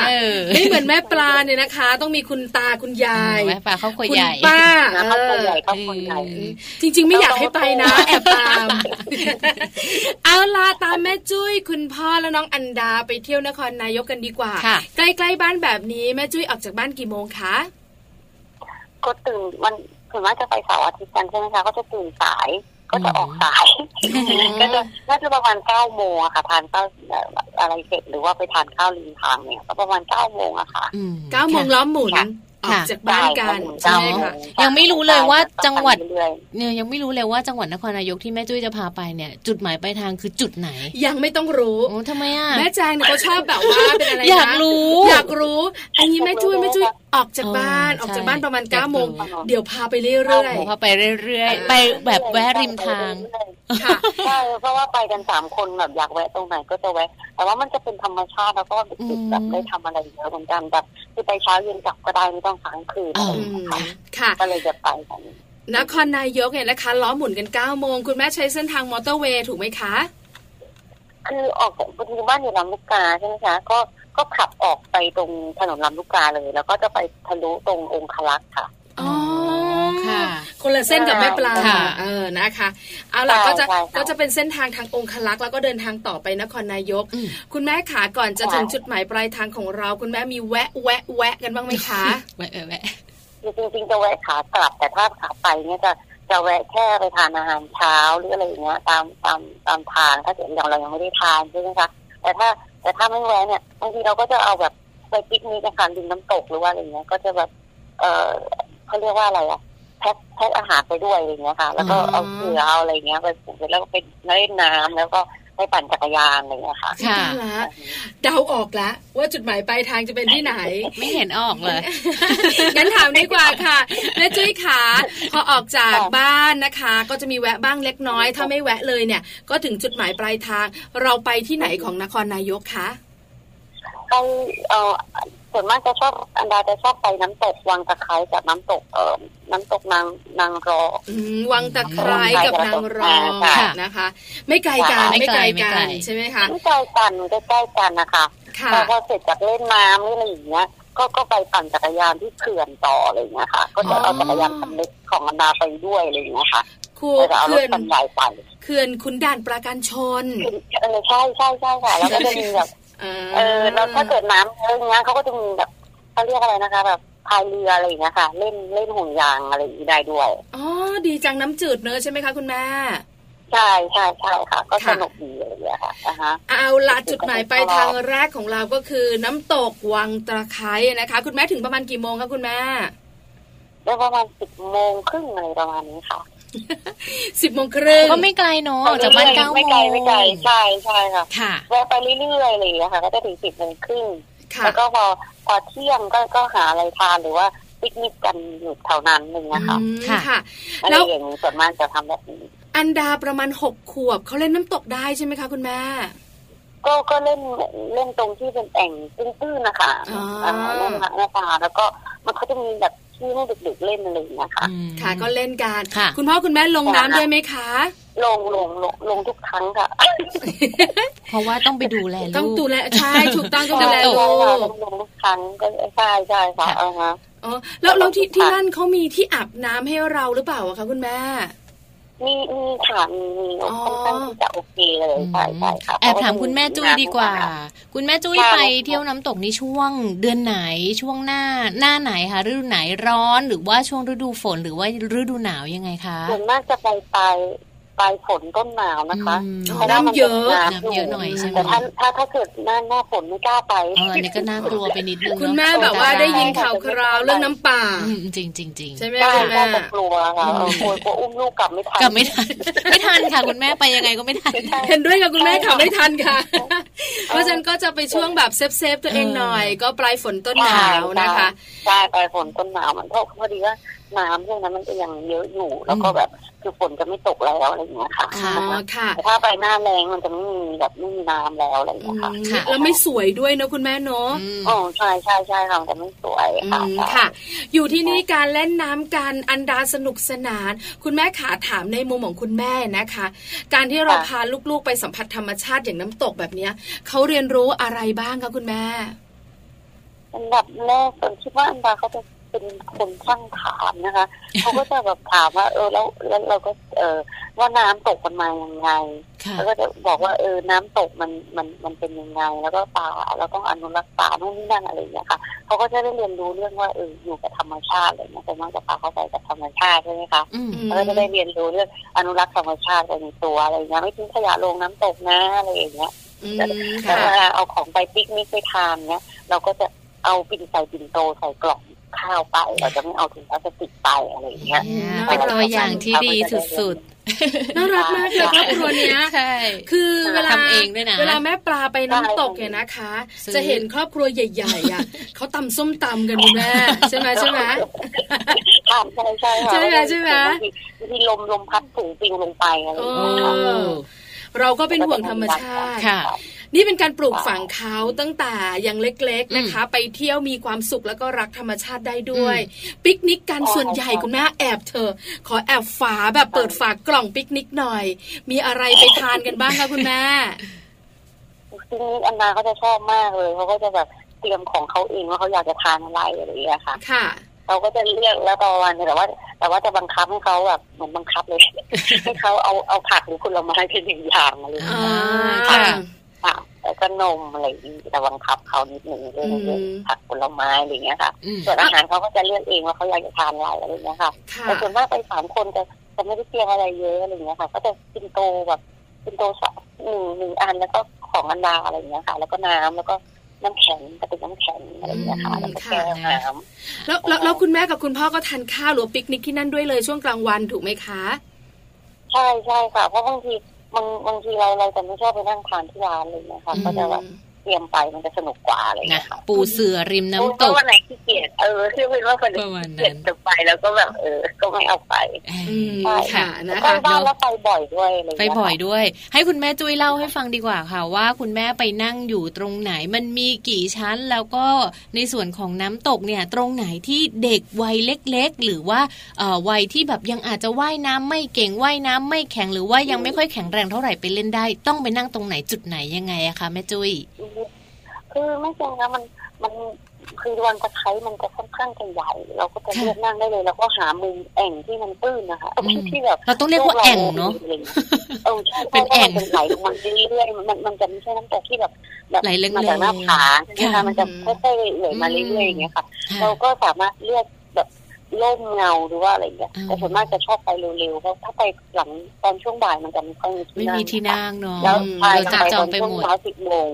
ไม่เหมือนแม่ปลาเนี่ยนะคะ ต้องมีคุณตาคุณยายแม่ปลาเขาคุยใหญ่ป้าครอบครัวใหญ่ครอบครัวใหญ่จริง ๆ ไม่อยากให้ไปนะแอบตามเอาลาตามแม่จุ้ยคุณพ่อแล้วน้องอันดาไปเที่ยวนครนายกกันดีกว่า ใกล้ๆบ้านแบบนี้แม่จุ้ยออกจากบ้านกี่โมงคะ ก็ตื่นมันถึงว่าจะไปเสาร์อาทิตย์กันใช่ไหมคะก็จะตื่นสายก็จะออกสาย ก็จะน่าจะประมาณเก้าโมงอะค่ะ ทานข้าวอะไรเสร็จหรือว่าไปทานข้าวริมทางเนี่ยก็ประมาณเก้าโมงอะค่ะเก้าโมงล้อมหมุนออกจากบ้านกันใช่ค่ะยังไม่รู้เลยว่าจังหวัดเนี่ยยังไม่รู้เลยว่าจังหวัดนครนายกที่แม่จุ้ยจะพาไปเนี่ย จุดหมายปลายทางคือจุดไหน ยังไม่ต้องรู้โอ้ทำไมอะแม่แจงเนี่ยเขาชอบแบบว่าเป็นอะไรอยากรู้ อยากรู้อันนี้แม่จุ้ยแม่จุ้ยออกจากบ้านออกจากบ้านประมาณเก้าโมงเดี๋ยวพาไปเรื่อยๆพาไปเรื่อยๆ ไปแบบแวะริมทางใช่เพราะว่าไปกันสามคนแบบอยากแวะตรงไหนก็จะแวะ แต่ว่ามันจะเป็นธรรมชาติแล้วก็ดึกแบบได้ทำอะไรเยอะเหมือนกันแบบคือไปเช้าเย็นกลับก็ได้ไม่ต้องค้างคืนค่ะก็เลยจะไปกันนครนายกเนี่ยนะคะล้อหมุนกันเก้าโมงคุณแม่ใช้เส้นทางมอเตอร์เวย์ถูกไหมคะ คือออกจากบ้านอยู่ลำลูกกาใช่ไหมคะก็ ก็ขับออกไปตรงถนนลำลูกกาเลย แล้วก็จะไปทะลุตรงองคลักษ์ค่ะ อ๋อค่ะ คนละเส้นกับแม่ปลาเออนะคะ เอาล่ะก็จะก็จะเป็นเส้นทางทางองคลักษ์แล้วก็เดินทางต่อไปนครนายก คุณแม่ขาก่อนจะถึงจุดหมายปลายทางของเรา คุณแม่มีแวะแวะแวะกันบ้างไหมคะ แวะแวะจริงๆจะแวะขากลับแต่ถ้าขาไปเนี่ยจะจะแวะแค่ไปทานอาหารเช้าหรืออะไรอย่างเงี้ยตามตามตามทางถ้าเกิดอย่างเรายังไม่ได้ทานใช่ไหมคะแต่ถ้า แต่ถ้าไม่แวะเนี่ยบางทีเราก็จะเอาแบบไปปิกนิกนการดื่มน้ำตกหรือว่าอะไรเงี้ย ก็จะแบบเออเขาเรียกว่าอะไรอะแพ็คแพ็คอาหารไปด้วยอะไรเงี้ยค่ะ แล้วก็เอาเสือเอาอะไรเงี้ยไปปลูกแล้วก็ไปเล่นน้ำแล้วก็ ไปปั่นจักรยานอะไรเงี้ยค่ะค่ะเดาออกแล้วว่าจุดหมายปลายทางจะเป็นที่ไหน ไม่เห็นออกเลยงั้นถามดีกว่าค่ะแม่จุ้ยขาพอออกจากบ้านนะคะ ก็จะมีแวะบ้างเล็กน้อย ถ้าไม่แวะเลยเนี่ย ก็ถึงจุดหมายปลายทาง เราไปที่ไหนของนครนายกคะไปเอ่อ ส่วนมากจะชอบอันดาจะชอบไปน้ำตกวังตะไคร้กับน้ำตกเอ่อน้ำตกนางนางรอวังตะไคร้กับนางรอนะคะ ไม่ไกลกันไม่ไกลกันใช่ไหมคะไม่ไกลกันใกล้ๆกันนะคะพอเสร็จจากเล่นน้ำนี่อะไรอย่างเงี้ยก็ก็ไปปั่นจักรยานที่เขื่อนต่ออะไรอย่างเงี้ยค่ะ ก็จะเอาจักรยานคันเล็กของอันดาไปด้วยอะไรอย่างเงี้ยค่ะคูจะเอารถคันใหญ่ไปเขื่อนคุณด่านประการชนเออใช่ใช่ใช่ค่ะแล้วก็จะมีแบบ เออแล้วถ้าเกิดน้ำเยอะอย่างเงี้ยเขาก็จะมีแบบเขาเรียกอะไรนะคะ แบบพายเรืออะไรอย่างเงี้ยค่ะ เล่นเล่นห่วงยางอะไรอย่างนี้ได้ด้วยอ๋อดีจังน้ำจืดเนอะใช่ไหมคะคุณแม่ใช่ใช่ใช่ค่ะ ก็สนุกดีเลยค่ะนะคะเอาละจุดหมายไปทางแรกของเราก็คือ น้ำตกวังตะไคร้นะคะ คุณแม่ถึงประมาณกี่โมงคะคุณแม่ได้ประมาณสิบโมงครึ่งอะไรประมาณนี้ค่ะ สิบโมงครึ่งก็ไม่ไกลเนาะจากบ้านเก้าโมงไม่ไกลไม่ไกลใช่ใช่ค่ะค่ะแวะไปเรื่อยๆเลยค่ะก็จะถึงสิบโมงครึ่งแล้วก็พอพอเที่ยงก็ก็หาอะไรทานหรือว่าปิกนิกกันอยู่แถวนั้นหนึ่งนะคะค่ะแล้วอย่างส่วนมากจะทำแบบนี้อันดาประมาณหกขวบเขาเล่นน้ำตกได้ใช่ไหมคะคุณแม่ก็ก็เล่นเล่นตรงที่เป็นแอ่งตื้นๆนะคะเล่นหน้าตาแล้วก็มันเขาจะมีแบบ ที่ให้เด็กๆเล่นอะไรอย่างเงี้ยค่ะค่ะก็เล่นกันคุณพ่อคุณแม่ลงน้ำด้วยไหมคะลงลงลงลงทุกครั้งค่ะ เพราะว่าต้องไปดูแลลูกต้องดูแลใช่ถูกต้องต้องดูแลลูกลงทุกครั้งก็ใช่ใช่ค่ะอ๋อแล้วแล้วที่ที่นั่นเขามีที่อาบน้ำให้เราหรือเปล่าคะคุณแม่ มีมีค่ะมีมีค่อนข้างที่จะโอเคเลยใช่ใช่ค่ะแอบถามคุณแม่จุ้ยดีกว่า คุณแม่จุ้ยไปเที่ยวน้ำตกในช่วงเดือนไหนช่วงหน้าหน้าไหนคะฤดูไหนร้อนหรือว่าช่วงฤดูฝนหรือว่าฤดูหนาวยังไงคะส่วนมากจะไปไป ปลายฝนต้นหนาวนะคะน้ำเยอะน้ำเยอะหน่อยใช่ไหมแต่ถ้าถ้าถ้าเกิดหน้าหน้าฝนไม่กล้าไปอันนี้ก็น่ากลัวไปนิดนึงคุณแม่แบบว่าได้ยินข่าวคราวเรื่องน้ำป่าจริงจริงจริงใช่ไหมคุณแม่กลัวค่ะกลัวกลัวอุ้มลูกกลับไม่ทันกลับไม่ทันไม่ทันค่ะ คุณแม่ไปยังไงก็ไม่ทันเห็นด้วยกับคุณแม่กลับไม่ทันค่ะ เพราะฉะนั้นก็จะไปช่วงแบบ save save ตัวเองหน่อย ก็ปลายฝนต้นหนาวนะคะใช่ปลายฝนต้นหนาวมันพอดีว่าน้ำช่วงนั้นมันจะยังเยอะอยู่ แล้วก็แบบคือฝนจะไม่ตกแล้วอะไรอย่างเงี้ยค่ะค่ะแต่ถ้าไปหน้าแรงมันจะไม่มีแบบไม่มีน้ำแล้วอะไรอย่างเงี้ยค่ะแล้วไม่สวยด้วยนะคุณแม่เนาะอ๋อใช่ใช่ใช่ค่ะจะไม่สวยค่ะค่ะ อยู่ที่นี่การเล่นน้ำกันอันดาสนุกสนาน คุณแม่ขาถามในมุมของคุณแม่นะคะ การที่เราพาลูกๆไปสัมผัสธรรมชาติอย่างน้ำตกแบบเนี้ยเขาเรียนรู้อะไรบ้างคะคุณแม่อันดับแรกผมคิดว่าอันดาเขาจะ เป็นคนช่างถามนะคะเขาก็จะแบบถามว่า เออแล้วแล้วเราก็ เออว่าน้ำตกมันมายังไงแล้วก็จะบอกว่าเออน้ำตกมันมันมันเป็นยังไง แล้วก็ป่าแล้วต้องอนุรักษ์ป่าโน่นนี่นั่นอะไรอย่างเงี้ยค่ะเขาก็จะได้เรียนรู้เรื่องว่าเอออยู่กับธรรมชาติอะไรเงี้ยแต่มากจะพาเขาไปกับธรรมชาติใช่ไหมคะแล้วก็จะได้เรียนรู้เรื่องอนุรักษ์ธรรมชาติไปในตัวอะไรเงี้ยไม่ทิ้งขยะลงน้ำตกนะอะไรอย่างเงี้ยแต่เวลาเอาของไปปิกนิกไปทานเนี้ยเราก็จะเอาปิ่นใส่ปิ่นโตใส่กล่อง ข้าวไปเราจะไม่เอาถุงพลาสติกไปอะไรอย่างเงี้ยเป็นตัวอย่างที่ดีสุดๆน่ารักมากเลยครอบครัวเนี้ยใช่คือเวลาเองด้วยนะเวลาแม่ปลาไปน้ำตกเนี่ยนะคะ จะเห็นครอบครัวใหญ่ๆอะเขาตำส้มตำกันแม่ใช่ไหมใช่ไหมใช่ใช่ใช่ใช่ไหมใช่ไหมมีลมลมพัดถุงปิงลงไปอะไรอย่างเงี้ยเราก็เป็นห่วงธรรมชาติค่ะ นี่เป็นการปลูกฝังเขาตั้งแต่ยังเล็กๆนะคะ ไปเที่ยวมีความสุขแล้วก็รักธรรมชาติได้ด้วย ปิกนิกกันส่วนใหญ่คุณแม่แอบเธอ ขอแอบฝาแบบเปิดฝากล่องปิกนิกหน่อย มีอะไรไปทานกันบ้างคะคุณแม่ทีนี้อันนาเขาจะชอบมากเลยเขาก็จะแบบเตรียมของเขาเองว่าเขาอยากจะทานอะไรอะไรอย่างเงี้ยค่ะ ค่ะเราก็จะเรียกแล้วตอวันแต่ว่า แต่ว่าจะบังคับให้เขาแบบเหมือนบังคับเลยให้เขาเอาเอาผักหรือผลไม้เป็นหนึ่งอย่างอะไรอย่างเงี้ยค่ะ แล้วก็นมอะไรอย่างนี้แต่บังคับเขานิดหนึ่งเรื่องผักผลไม้อะไรอย่างเงี้ยค่ะ ส่วนอาหารเขาก็จะเลือกเองว่าเขาอยากจะทานอะไรอะไรอย่างเงี้ยค่ะแต่ส่วนมากไปสามคนจะจะไม่ได้เตรียมอะไรเยอะอะไรอย่างเงี้ยค่ะ ก็จะกินโตแบบกินโตสองหนึ่งหนึ่งอันแล้วก็ของอันดาอะไรอย่างเงี้ยค่ะ แล้วก็น้ำแล้วก็น้ำแข็งจะเป็นน้ำแข็งอะไรอย่างเงี้ยค่ะแล้วก็แก้วน้ำแล้วแล้วคุณแม่กับคุณพ่อก็ทานข้าวหรือปิกนิกที่นั่นด้วยเลยช่วงกลางวันถูกไหมคะ ใช่ใช่ค่ะเพราะบางที บางบางทีเราเราจะไม่ชอบไปนั่งทานที่ร้านเลยนะคะก็จะแบบ เตรียมไปมันจะสนุกกว่าอะไรอย่างเงี้ยค่ะปูเสือริมน้ำตกวันไหนขี้เกียจเออคือเป็นว่าคนเกียจจะไปแล้วก็แบบเออ ก็ไม่เอาไปใช่ค่ะนะคะบ้านแล้วไปบ่อยด้วยไปบ่อยด้วย ให้คุณแม่จุ้ยเล่าให้ฟังดีกว่าค่ะ ว่าคุณแม่ไปนั่งอยู่ตรงไหนมันมีกี่ชั้นแล้วก็ในส่วนของน้ำตกเนี่ย ตรงไหนที่เด็กวัยเล็ก ๆ หรือว่าวัยที่แบบยังอาจจะว่ายน้ำไม่เก่งว่ายน้ำไม่แข็งหรือว่ายังไม่ค่อยแข็งแรงเท่าไหร่ไปเล่นได้ ต้องไปนั่งตรงไหนจุดไหนยังไงอะคะแม่จุ้ย คือไม่จริงนะมันมันคือวันตะไคร้มันจะค่อนข้างจะใหญ่ เราก็จะเลือกนั่งได้เลยแล้วก็หามุมแอ่งที่มันตื้นนะคะที่แบบเราต้องเรียกว่าแอ่งเนาะเออใช่เป็นแอ่งเป็นไหลลงมาเรื่อยๆมันมันจะไม่ใช่น้ำตกที่แบบแบบมาจากหน้าผาใช่ไหมคะมันจะค่อยๆไหลมาเรื่อยๆอย่างเงี้ยค่ะ เราก็สามารถเลือกแบบ ร่มเงาหรือว่าอะไรอย่างเงี้ยแต่ส่วนมากจะชอบไปเร็วๆเพราะถ้าไปหลังตอนช่วงบ่ายมันจะไม่ค่อยมีที่ไม่นั่งมีที่นั่งเนาะแล้วใช่เราจับจองไปหมดเช้าสิบโมง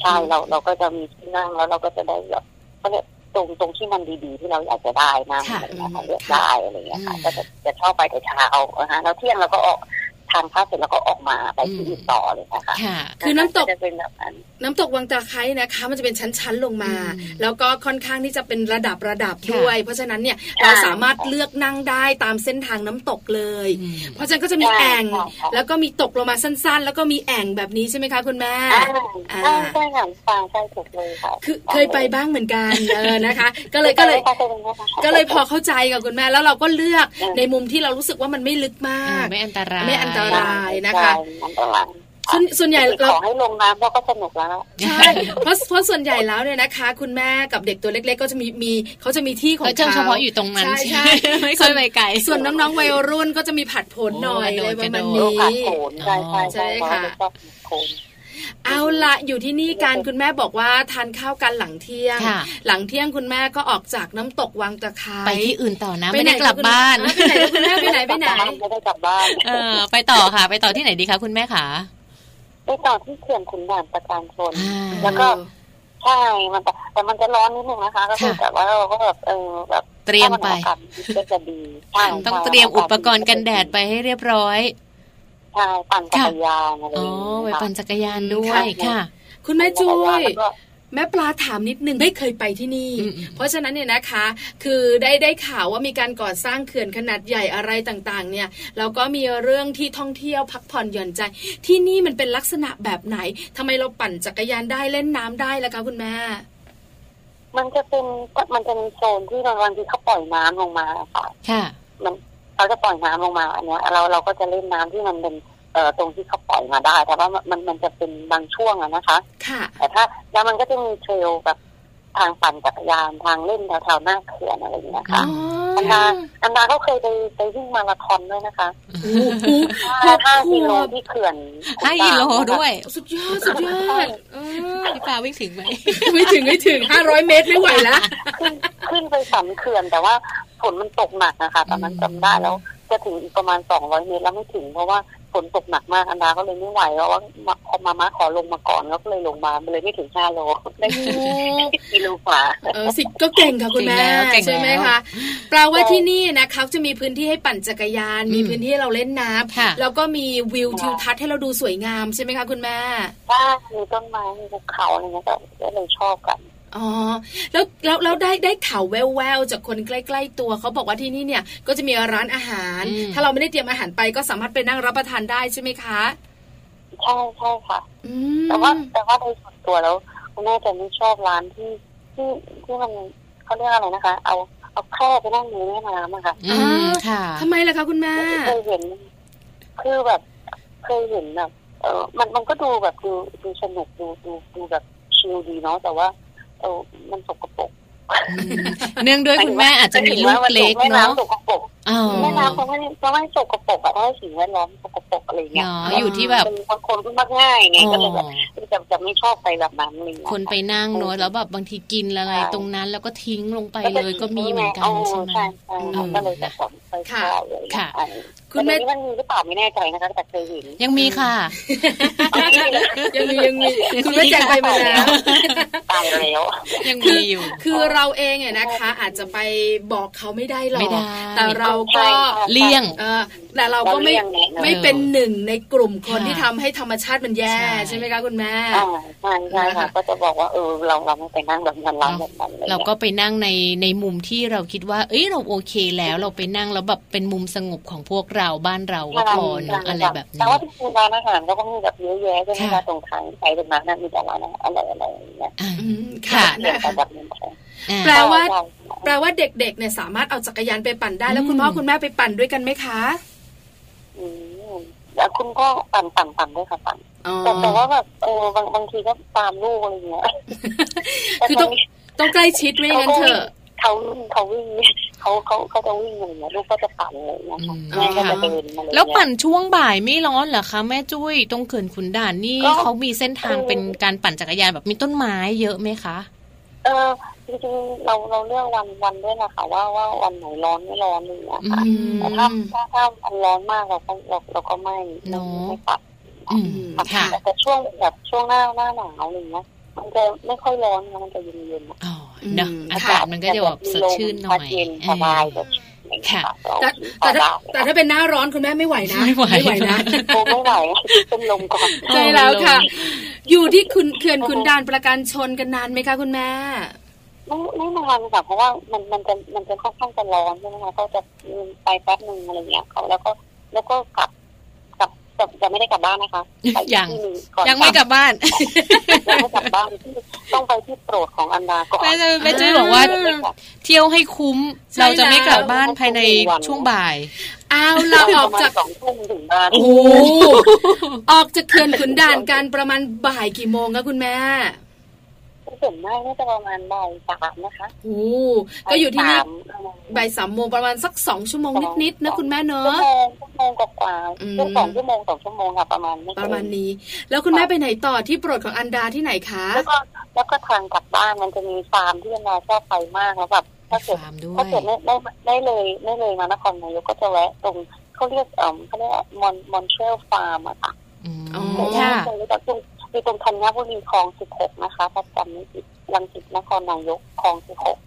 ใช่เราเราก็จะมีที่นั่งแล้วเราก็จะได้แบบก็เนี่ยตรงตรงที่มันดีๆที่เราอยากจะได้นะอะไรเงี้ยค่ะเลือกได้อะไรเงี้ยค่ะก็จะจะชอบไปแต่เช้านะฮะแล้วเที่ยงเราก็ออกทานข้าวเสร็จแล้วก็ออกมาไปที่อื่นต่อเลยนะคะค่ะคือน้ำตกจะเป็นแบบนั้นน้ำตกวังตะไคร้นะคะ มันจะเป็นชั้นๆลงมาอืมแล้วก็ค่อนข้างที่จะเป็นระดับระดับค่ะด้วย เพราะฉะนั้นเนี่ยใช่เราสามารถเลือกนั่งได้ตามเส้นทางน้ำตกเลยอืมเพราะฉะนั้นก็จะมีใช่แอ่งใช่ค่ะแล้วก็มีตกลงมาสั้น ๆ แล้วก็มีแอ่งแบบนี้ใช่ไหมคะคุณแม่อ่าอ่าใช่ใช่ค่ะฟังใช่ถูกเลยค่ะคือเคยไปบ้างเหมือนกันเออนะคะ ก็เลยก็เลยใช่ใช่ใช่ใช่ก็เลยพอเข้าใจกับคุณแม่แล้วเราก็เลือกอืมในมุมที่เรารู้สึกว่ามันไม่ลึกมาอ่ากไม่อันตรายไม่อันตรายนะคะใช่อันตรายส่วนส่วนใหญ่ขเราอให้ลงน้ำเราก็สนุกแล้วใช่เพราะเพราะส่วนใหญ่แล้วเนี่ยนะคะ คุณแม่กับเด็กตัวเล็ก ๆ ก็จะมีมีเขาจะมีที่ของเขาจะเขาเฉพาะอยู่ตรงนั้นใช่ใช่ไม่ค่อยไปไกลส่วนน้องๆวัยรุ่นก็จะมีผัดผลหน่อยโอ้เลยประมาณกระโดดนี้ผ่านโขนใช่ใช่ใช่ค่ะ เราจชอบโขนเอาละอยู่ที่นี่การคุณแม่บอกว่าทานข้าวกันหลังเที่ยงค่ะหลังเที่ยงคุณแม่ก็ออกจากน้ำตกวังตะไคร้ไปที่อื่นต่อนะไปไม่ไหนได้กลับบ้านเออไปไหนคุณแม่ไปไหนไปไหนไม่ได้กลับบ้านเออไปต่อค่ะ ไปต่อที่ไหนดีคะคุณแม่ขาไปต่อที่เขื่อนขุนด่านประการชนอ่าแล้วก็ใช่มันจะแต่มันจะร้อนนิดนึงนะคะ ก็คือค่ะแต่ว่าเราก็แบบเออแบบเตรียมไปถ้ามันอากาศก็จะดีใช่ต้องใช่เตรียมอุปกรณ์กันแดดไปให้เรียบร้อย ใช่ปั่นจักรยานอะไรออ๋อย่างเงี้ยไปค่ะปั่นจักรยานด้วยค่ะค่ะคุณแม่จุ้ยแล้วก็แม่ปลาถามนิดนึงไม่เคยไปที่นี่อืมอืมเพราะฉะนั้นเนี่ยนะคะ คือได้ได้ข่าวว่ามีการก่อสร้างเขื่อนขนาดใหญ่อะไรต่างๆ เนี่ยแล้วก็มีเรื่องที่ท่องเที่ยวพักผ่อนหย่อนใจ ที่นี่มันเป็นลักษณะแบบไหนทำไมเราปั่นจักรยานได้เล่นน้ำได้ล่ะคะคุณแม่ มันจะเป็นมันจะมีโซนที่บางทีเขาปล่อยน้ำลงมาค่ะ ค่ะ มัน เขาจะปล่อยน้ำลงมา อันเนี้ยเราเราก็จะเล่นน้ำที่มันเป็นเอ่อตรงที่เขาปล่อยมาได้ แต่ว่ามันมันจะเป็นบางช่วงอะนะคะค่ะแต่ถ้าแล้วมันก็จะมีเทรลแบบทางปั่นจักรยานทางเล่นแถวๆหน้าเขื่อนอะไรอย่างเงี้ยค่ะอ๋ออันดาอันดาก็เคยไปไปวิ่งมาราธอนด้วยนะคะโอ้โหห้าห้ากิโลที่เขื่อนห้ากิโลด้วย สุดยอดสุดยอดเออพี่ปลาวิ่งถึงไหมไม่ถึงไม่ถึงห้าร้อยเมตรไม่ไหวละขึ้นขึ้นไปสันเขื่อนแต่ว่า ฝนมันตกหนักนะคะตอนนั้นจำได้แล้ว จะถึงอีกประมาณสองร้อยเมตรแล้วไม่ถึง เพราะว่าฝนตกหนักมากอันดาก็เลยไม่ไหวแล้วว่ามาพอมามาขอลงมาก่อนแล้วก็เลยลงมามันเลยไม่ถึงห้าโลได้กิโลกว่าเออสิก็เก่งค่ะคุณแม่เก่งแล้วเก่งแล้วใช่ไหมคะแปลว่าที่นี่นะคะจะมีพื้นที่ให้ปั่นจักรยานอืมมีพื้นที่ให้เราเล่นน้ำค่ะแล้วก็มีวิวทิวทัศน์ให้เราดูสวยงามใช่ไหมคะคุณแม่ถ้ามีต้นไม้มีภูเขาอะไรเงี้ยก็ก็เลยชอบกัน อ๋อแล้วแล้วแล้วได้ได้ข่าวแววๆจากคนใกล้ ๆ ตัวเขาบอกว่าที่นี่เนี่ยก็จะมีร้านอาหารอืมถ้าเราไม่ได้เตรียมอาหารไปก็สามารถไปนั่งรับประทานได้ใช่ไหมคะใช่ใช่ค่ะอืมแต่ว่าแต่ว่าโดยส่วนตัวแล้วคุณแม่จะไม่ชอบร้านที่ที่ที่มันเขาเรียกอะไรนะคะ เอาเอาแคร่ไปนั่งในแม่น้ำอะค่ะอืมค่ะทำไมล่ะคะคุณแม่เคยเห็น คือแบบเคยเห็นแบบเออมันมันก็ดูแบบดูดูสนุกดูดูดูแบบชิลดีเนาะแต่ว่า เออมันสกปรกอืมเนื่องด้วยคุณแม่อาจจะมีลูกเล็กแม่เนาะน้ำสกปรกอ๋อแม่น้ำเขาไม่เขาไม่สกปรกอะถ้าสิ่งแวดล้อมสกปรกอะไรเงี้ยเนาะอยู่ที่แบบเป็นบางคนก็มักง่ายไงอ๋ก็เลยแบบอจะจะไม่ชอบไปแบบนั้นอะไรเลยคนไปนั่งเนอะแล้วแบบบางทีกินอะไรใช่ตรงนั้นแล้วก็ทิ้งลงไปเลยก็มีเหมือนกันใช่ไหมใช่ใช่อืมก็เลยจะแบบไปชอบเลยค่ะคุณแม่แต่เดี๋ยวนี้มันมีหรือเปล่าไม่แน่ใจนะคะแต่เคยเห็นยังมีค่ะ ยังมียังมีคุณแม่แจงไปมาแล้วตายแล้วยังมีอยู่ คือเราเองเนี่ยนะคะ อาจจะไปบอกเขาไม่ได้หรอไม่กได้แต่เราก็ใช่เลี่ยงเออแต่เราก็ไม่เราเลี่ยงแน่นอนไม่เป็นหนึ่งในกลุ่มคนค่ะที่ทำให้ธรรมชาติมันแย่ใช่ใช่ไหมคะคุณแม่อ่าใช่ใช่ค่ะก็จะบอกว่าเออเราเราไม่ไปนั่งแบบนั้นร้านแบบนั้นเลยเราก็ไปนั่งในในมุมที่เราคิดว่า เอ้ยเราโอเคแล้วเราไปนั่งแล้วแบบเป็นมุมสงบของพวกเราบ้านเราก็พอเนอะอะไรแบบแต่นี้ว่าที่ร้านอาหารก็มีแบบเยอะแยะใช่ไหมค่ะคะตรงทางไปตรงนั้นน่ะมีแต่ร้านอาหารอร่อยๆอย่างเงี้ยอ่าอืมค่ะค่ะเดี๋ยวนะแต่คะแบบนี้ใช่อ่าแปลว่าใช่แปลว่าเด็กๆเนี่ยสามารถเอาจักรยานไปปั่นได้แล้วอืมคุณพ่อคุณแม่ไปปั่นด้วยกันไหมคะอืมแล้วคุณก็ปั่นปั่นปั่นด้วยค่ะปั่นอ๋อแต่แต่ว่าแบบเออบางบางทีก็ตามลูกอะไรเงี้ยคือต้องต้องใกล้ชิดไม่งั้นเถอะ เขาวิ่งเขาวิ่งเขาเขาเขาจะวิ่งอะไรเงี้ยลูกก็จะปั่นเลยนะคะอืมแม่ก็จะเดินมาเลยแล้วปั่นช่วงบ่ายไม่ร้อนเหรอคะแม่จุ้ยตรงเขื่อนขุนด่านนี่เขามีเส้นทางเป็นการปั่นจักรยานแบบมีต้นไม้เยอะไหมคะเเออจริงๆเราเราเลือกวันวันด้วยนะคะว่าว่าวันไหนร้อนไม่ร้อนเลยนะคะแต่ถ้าถ้าถ้ามันร้อนมากเราก็เราเราก็ไม่เราไม่ปัดค่ะแต่ช่วงแบบช่วงหน้าหน้าหนาวอะไรเงี้ย มันจะไม่ค่อยร้อนมันจะเย็นๆอ๋อเนาะอากาศมันก็จะแบบสดชื่นหน่อยเย็นสบายแบบค่ะแต่แต่ถ้าแต่ถ้าเป็นหน้าร้อนคุณแม่ไม่ไหวนะไม่ไหวนะโอ้ไม่ไหวเป็นลมก่อนใช่แล้วค่ะ อยู่ที่คุณเขื่อนคุณดานประกันชนกันนานไหมคะคุณแม่ไม่ไม่นานค่ะเพราะว่ามันมันจะมันจะค่อนข้างจะร้อนใช่ไหมคะก็จะไปแป๊บหนึ่งอะไรเงี้ยเขาแล้วก็แล้วก็กลับ จะจะไม่ได้กลับบ้านนะคะยังยังไม่กลับบ้านยังไม่กลับบ้านต้องไปที่โปรดของอันดาก่อนแม่แม่จุ้ยบอกว่า เที่ยวให้คุ้ม เราจะไม่กลับบ้านภายในช่วงบ่ายอ้าวเราออกจากสองทุ่มถึงบ้านโอ้ออกจากเขื่อนขุนด่านกันประมาณบ่ายกี่โมงคะคุณแม่ ส่วนมากน่าจะประมาณบ่ายสามนะคะโอ้ก็อยู่ที่นี่บ่ายสามโมงประมาณสักสองชั่วโมงนิดๆนะคุณแม่เนอะชั่วโมงกว่าชั่วสองชั่วโมงสองชั่วโมงค่ะประมาณนี้ประมาณนี้ แล้วคุณแม่ไปไหนต่อที่โปรดของอันดาที่ไหนคะแล้วก็แล้วก็ทางกลับบ้านมันจะมีฟาร์มที่อันดาชอบไปมากแล้วแบบถ้าเกิดถ้าเกิดไม่ได้ได้เลยไม่เลยมานครนายกก็จะแวะตรงเขาเรียกเอ่อเขาเรียกมอนมอนเชลฟาร์มอะค่ะอ๋อค่ะ ตรงมีตรงธัญบุรีคลองสิบหกนะคะถ้าจำไม่ผิดลังสิตนครนายกคลองสิบหก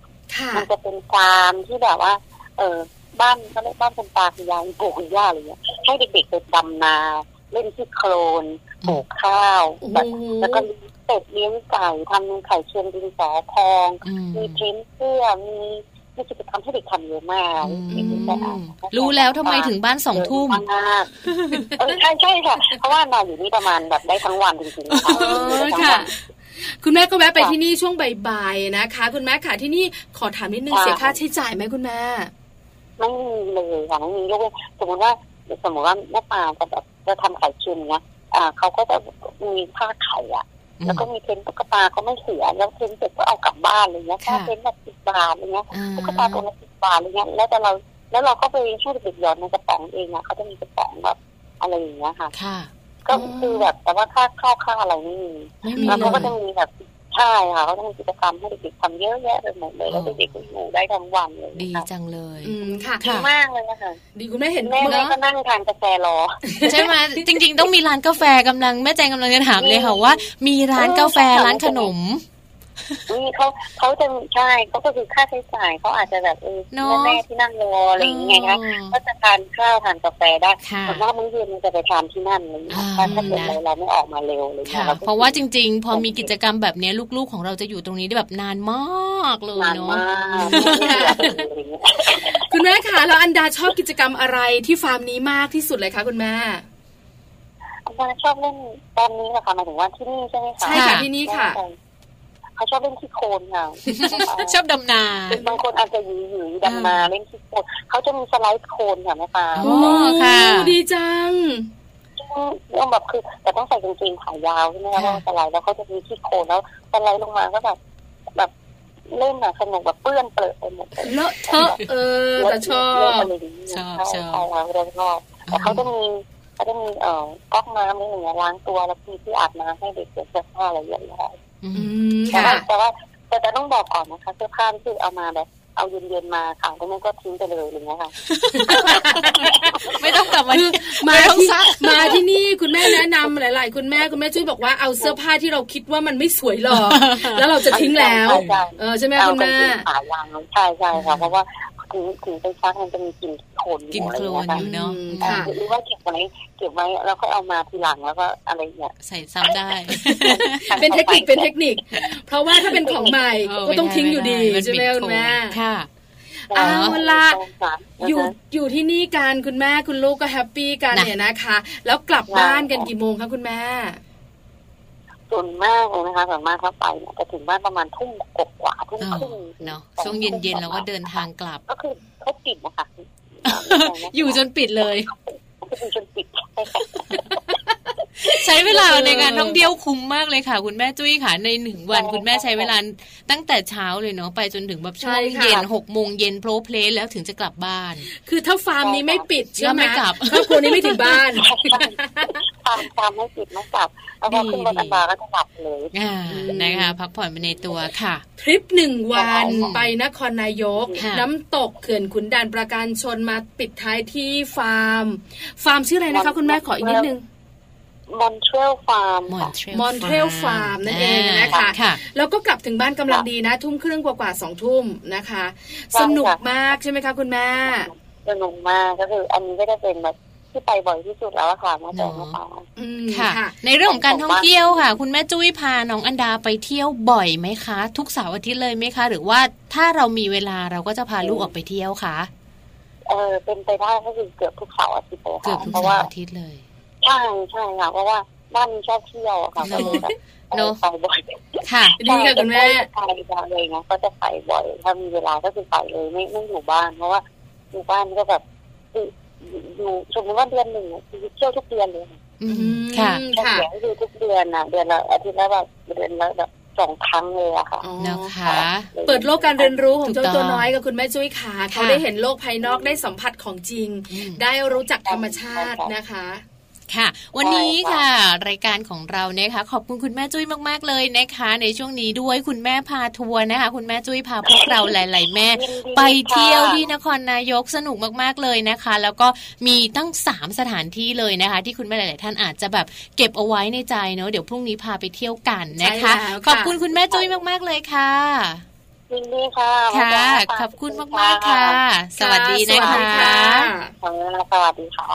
มันจะเป็นฟาร์มที่แบบว่า เออบ้านเขาเรียกบ้านเป็นตาคุณยายปลูกคุณย่าอะไรเงี้ยให้เด็กๆไปดำนาเล่นที่โคลนปลูกข้าวแบบแล้วก็เป็ดเลี้ยงไก่ทำไข่เค็มดินสอพอง มีเทนเสื้อมี มีกิจกรรมให้เด็กทำเยอะมากรู้แล้วทำไมถึงบ้านสองทุ่มใช่ใช่ค่ะ เพราะว่านอนอยู่นี่ประมาณแบบได้ทั้งวันจริงๆค่ะคุณแม่ก็แวะไปที่นี่ช่วงบ่ายๆนะคะ คุณแม่ค่ะที่นี่ขอถามนิดนึงเสียค่าใช้จ่ายไหมคุณแม่ไม่มีเลยค่ะไม่มียกเว้นสมมติว่าสมมติว่าแม่ปาจะแบบจะทำไข่เค็มเนี้ยอ่าเขาก็จะมีค่าไข่อะ แล้วก็มีเทนตุ๊กตาเขาไม่เสียแล้วเทนเสร็จก็เอากลับบ้านอะไรเงี้ยค่าเทนแบบสิบบาทอะไรเงี้ยตุ๊กตาตัวละสิบบาทอะไรเงี้ยแล้วแต่เราแล้วเราก็ไปช่วยเด็กๆหยอดในกระป๋องเองอะเขาจะมีกระป๋องแบบอะไรอย่างเงี้ยค่ะก็คือแบบแต่ว่าค่าข้าวค่าอะไรไม่มีแล้วเขาก็จะมีแบบ ใช่ค่ะเขาต้องกิจกรรมให้เด็กๆทำเยอะแยะไปหมดเลยแล้วเด็กๆก็อยู่ได้ทั้งวันเลยดีจังเลย อืมค่ะดีมากเลยนะคะดีคุณแม่เห็นแม่แม่ก็นั่งทานกาแฟรอใช่ไหมจริง ๆ ต้องมีร้านกาแฟกำลังแม่แจงกำลังจะถามเลยค่ะว่า มีร้านกาแฟร้านขนม นี่เขาเขาจะใช่เขาก็คือค่าใช้จ่ายเขาอาจจะแบบเออแม่ที่นั่งรออะไรอย่างเงี้ยคะก็จะทานข้าวทานกาแฟได้แต่ว่ามื้อเย็นจะไปทานที่นั่นเลยถ้าถ้าเกิดเราเราไม่ออกมาเร็วเลยเพราะว่าจริง ๆ พอมีกิจกรรมแบบนี้ลูกๆของเราจะอยู่ตรงนี้ได้แบบนานมากเลยเนาะคุณแม่คะแล้วอันดาชอบกิจกรรมอะไรที่ฟาร์มนี้มากที่สุดเลยคะคุณแม่อันดาชอบเล่นตอนนี้นะคะหมายถึงว่าที่นี่ใช่ไหมคะใช่ค่ะที่นี่ค่ะ เขาชอบเล่นที่โคนค่ะชอบดำนาบางคนอาจจะยืนอยู่ดำนาเล่นที่โคนเขาจะมีสไลด์โคนค่ะแม่ปาโอ้ค่ะดีจังเรื่องแบบคือแต่ต้องใส่กางเกงขายาวใช่ไหมคะสไลด์แล้วเขาจะมีที่โคนแล้วสไลด์ลงมาก็แบบแบบเล่นอะสนุกแบบเปื้อนเปรอะไปหมดเลอะเทอะเออแต่ชอบชอบชอบเราชอบแต่เขาจะมีเขาจะมีเอ่อก๊อกน้ำนี่อย่างเงี้ยล้างตัวแล้วมีที่อาบน้ำให้เด็กเสื้อผ้าอะไรอย่างเงี้ย แต่ว่าแต่ว่าแต่จะต้องบอกก่อนนะคะ เสื้อผ้าที่เอามาแบบเอาเย็นๆมาค่ะแล้วมันก็ทิ้งไปเลยอย่างเงี้ยค่ะ ไม่ต้องกลับมามาที่มาที่นี่คุณแม่แนะนำหลาย ๆ คุณแม่คุณแม่จุ้ยบอกว่าเอาเสื้อผ้าที่เราคิดว่ามันไม่สวยหรอกแล้วเราจะทิ้งแล้ว เออใช่ไหมคุณแม่ขายางใช่ใช่ค่ะเพราะว่า ถึงถึงไปซักมันจะมีกลิ่นโคลนกลิ่นโคลนอยู่เนาะหรือว่าเก็บไว้เก็บไว้แล้วก็เอามาทีหลังแล้วก็อะไรเงี้ยใส่ซ้ำได้ เป็นเทคนิคเป็นเทคนิค เพราะว่าถ้าเป็นของใหม่ก็ต้องทิ้งอยู่ดีใช่ไหมคุณแม่ค่ะเอาละอยู่อยู่ที่นี่กันคุณแม่คุณลูกก็ happy กันเนี่ยนะคะ แล้วกลับบ้านกันกี่โมงคะคุณแม่ ส่วนมากเลยนะคะส่วนมากถ้าไปเนี่ยจะถึงบ้านประมาณทุ่มกกว่าทุ่มครึ่งเนาะช่วงเย็นๆเราก็เดินทางกลับ ก็คือเขาปิดนะคะอยู่จนปิดเลยอยู่จนปิด ใช้เวลาในการท่องเที่ยวคุ้มมากเลยค่ะ คุณแม่จุ้ยค่ะในหนึ่งวัน คุณแม่ใช้เวลาตั้งแต่เช้าเลยเนาะไปจนถึงแบบช่วงเย็นหกโมงเย็นโพล้เพล้แล้วถึงจะกลับบ้าน คือถ้าฟาร์มนี้ไม่ปิดเชื่อไหมไม่กลับครอบครัวนี้ไม่ถึงบ้านฟาร์มฟาร์มไม่ปิดไม่กลับแล้วพอขึ้นรถอันดาก็จะกลับเลยอ่านะคะ พักผ่อนไปในตัวค่ะ ทริปหนึ่งวันไปนครนายกค่ะน้ำตกเขื่อนขุนด่านประการชนมาปิดท้ายที่ฟาร์ม ฟาร์มชื่ออะไรนะคะ คุณแม่ขออีกนิดนึง มอนเทรลฟาร์มมอนค่ะเทรล Montreal Farm นั่นเองนะคะค่ะแล้วก็กลับถึงบ้านกำลังดีนะ ทุ่มครึ่งกว่าๆสองทุ่มนะคะใช่สนุกค่ะมากใช่ไหมคะคุณแม่สนุกมากก็คือ อันนี้ก็จะเป็นแบบที่ไปบ่อยที่สุดแล้วอะค่ะมาแต่เนอะมาอืมค่ะค่ะ ในเรื่องของการท่องเที่ยวค่ะ คุณแม่จุ้ยพาน้องอันดาไปเที่ยวบ่อยไหมคะ ทุกเสาร์อาทิตย์เลยไหมคะ หรือว่าถ้าเรามีเวลาเราก็จะพาลูกออกไปเที่ยวคะเออเป็นไปได้ก็คือเกือบทุกเสาร์อาทิตย์เลยเกือบค่ะทุกเพราะเสาว่าร์อาทิตย์เลย ใช่ใช่ค่ะเพราะว่าบ้านนี้ชอบเที่ยวอะค่ะเนก็อะเลยแบบเนอะไปบ่อยค่ะดีค่ะคุณแม่ไปเลยไงก็จะไปบ่อย ถ้ามีเวลาก็คือไปเลยไม่ไม่อยู่บ้านเพราะว่าอยู่บ้านก็แบบอยู่อยู่สมมติว่าเดือนหนึ่งอะคือเที่ยวทุกเดือนเลยอืมค่ะอืมก็ค่ะเสียให้ดูทุกเดือนน่ะเดือนละอาทิตย์ละแบบเดือนละแบบสองครั้งเลยอะค่ะอ๋อนะคะ เปิดโลกการเรียนรู้ของถูกเจ้าต้องตัวน้อยกับคุณแม่จุ้ยขาเขาค่ะได้เห็นโลกภายนอกได้สัมผัสของจริงอืมได้รู้จักธรรมชาตินะคะ ค่ะ วันนี้ค่ะ รายการของเราเนี่ยค่ะ ขอบคุณคุณแม่จุ้ยมากๆเลยนะคะ ในช่วงนี้ด้วยคุณแม่พาทัวร์นะคะ คุณแม่จุ้ยพาพวกเราหลาย ๆ แม่ยินดีไปเที่ยวค่ะที่นครนายกสนุกมากๆเลยนะคะ แล้วก็มีตั้ง 3 สถานที่เลยนะคะ ที่คุณแม่หลาย ๆ ท่านอาจจะแบบเก็บเอาไว้ในใจเนอะเดี๋ยวพรุ่งนี้พาไปเที่ยวกันนะคะใช่แล้วค่ะขอบคุณคุณแม่จุ้ยมากๆเลยค่ะ ยินดีค่ะค่ะมาขอบคุณมากๆค่ะ สวัสดีนะสวัสดีคะค่ะค่ะสวัสดีค่ะ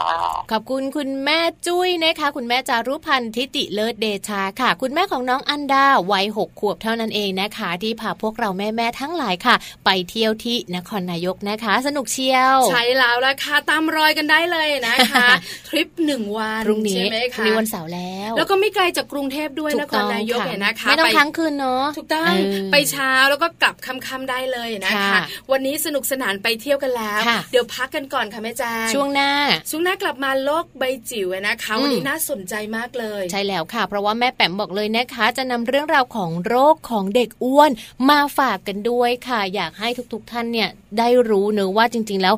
ขอบคุณคุณแม่จุ้ยนะคะ คุณแม่จารุพันธ์ทิติเลิศเดชาค่ะ คุณแม่ของน้องอันดาวัยหกขวบเท่านั้นเองนะคะ ที่พาพวกเราแม่ๆทั้งหลายค่ะ ไปเที่ยวที่นครนายกนะคะ สนุกเชียว ใช่แล้วละค่ะ ตามรอยกันได้เลยนะคะ ทริปหนึ่งวันพรุ่งนี้ใช่ไหมพรุ่งคะนี้วันเสาร์แล้ว แล้วก็ไม่ไกลจากกรุงเทพด้วยถูนกครต้องนายกค่ะเนี่ยนะคะไม่ต้องปค้างคืนเนาะถูกต้องเออไปเช้าแล้วก็กลับค่ำๆได้เลยนะคะค่ะวันนี้สนุกสนานไปเที่ยวกันแล้วค่ะเดี๋ยวพักกันก่อนค่ะแม่แจ้งช่วงหน้า ช่วงหน้ากลับมาโลกใบจิ๋วนะคะอืมวันนี้น่าสนใจมากเลย ใช่แล้วค่ะ เพราะว่าแม่แปมบอกเลยนะคะ จะนำเรื่องราวของโรคของเด็กอ้วนมาฝากกันด้วยค่ะ อยากให้ทุกๆท่านเนี่ยได้รู้เนอะว่าจริง ๆ แล้ว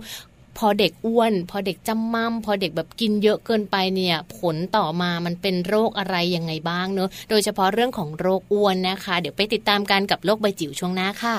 พอเด็กอ้วน พอเด็กจำมั่มพอเด็กแบบกินเยอะเกินไปเนี่ย ผลต่อมามันเป็นโรคอะไรยังไงบ้างเนอะโดยเฉพาะเรื่องของโรคอ้วนนะคะ เดี๋ยวไปติดตามกันกับโรคใบจิ๋วช่วงหน้าค่ะ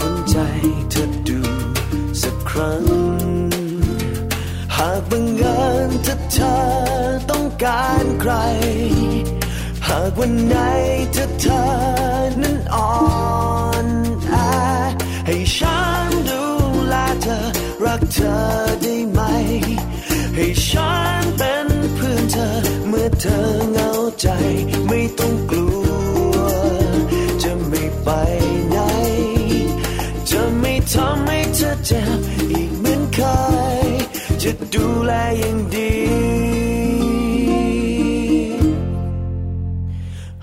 คนใจเธอดูสักครั้ง หากบังเอิญถ้าเธอต้องการใคร หากวันไหนถ้าเธอนั้นอ่อนแอให้ฉันดูแลเธอรักเธอได้ไหม ให้ฉันเป็นเพื่อนเธอเมื่อเธอเหงาใจไม่ต้อง เธอเจ็บอีกเหมือนเคยจะดูแลอย่างดี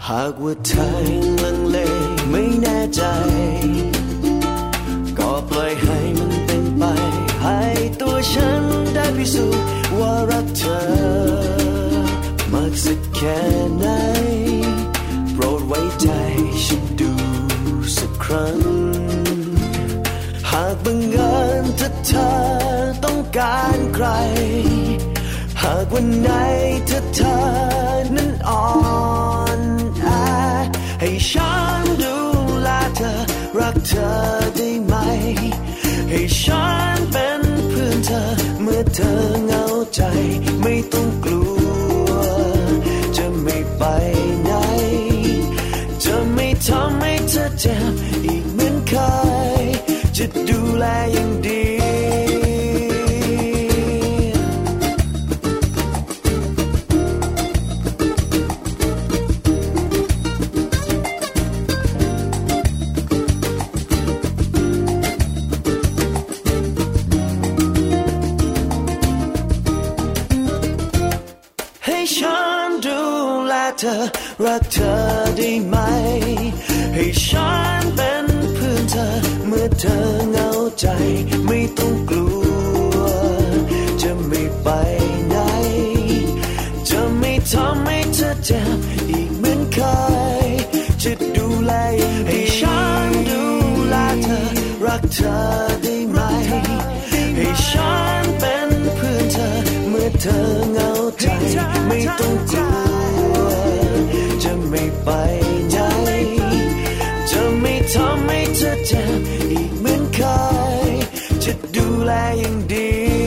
หากว่าเธอยังลังเลไม่แน่ใจ ก็ปล่อยให้มันเป็นไป ให้ตัวฉันได้พิสูจน์ว่ารักเธอ มากสักแค่ไหนโปรดไว้ใจฉันดูสักครั้ง เธอต้องการใคร หากวันไหนถ้าเธอนั้นอ่อนแอให้ฉันดูแลเธอได้ไหม ให้ฉันเป็นเพื่อนเธอ เมื่อเธอเหงาใจ ไม่ต้องกลัว จะไม่ไปไหน จะไม่ทำให้เธอเจ็บอีกเหมือนเคยจะดูแลอย่างดี แลเธอ รักเธอได้ไหม ให้ฉันเป็นเพื่อนเธอ เมื่อเธอเหงาใจ ไม่ต้องกลัว จะไม่ไปไหน จะไม่ทำให้เธอเจ็บอีกเหมือนเคย จะดูแลให้ฉันดูแลเธอ รักเธอได้ไหม ให้ฉันเป็นเพื่อนเธอ เมื่อเธอเหงาใจ ไม่ต้องกลัว ไม่ไปไหนจะไม่ทำให้เธอเจ็บอีกเหมือนเคยจะดูแลอย่างดี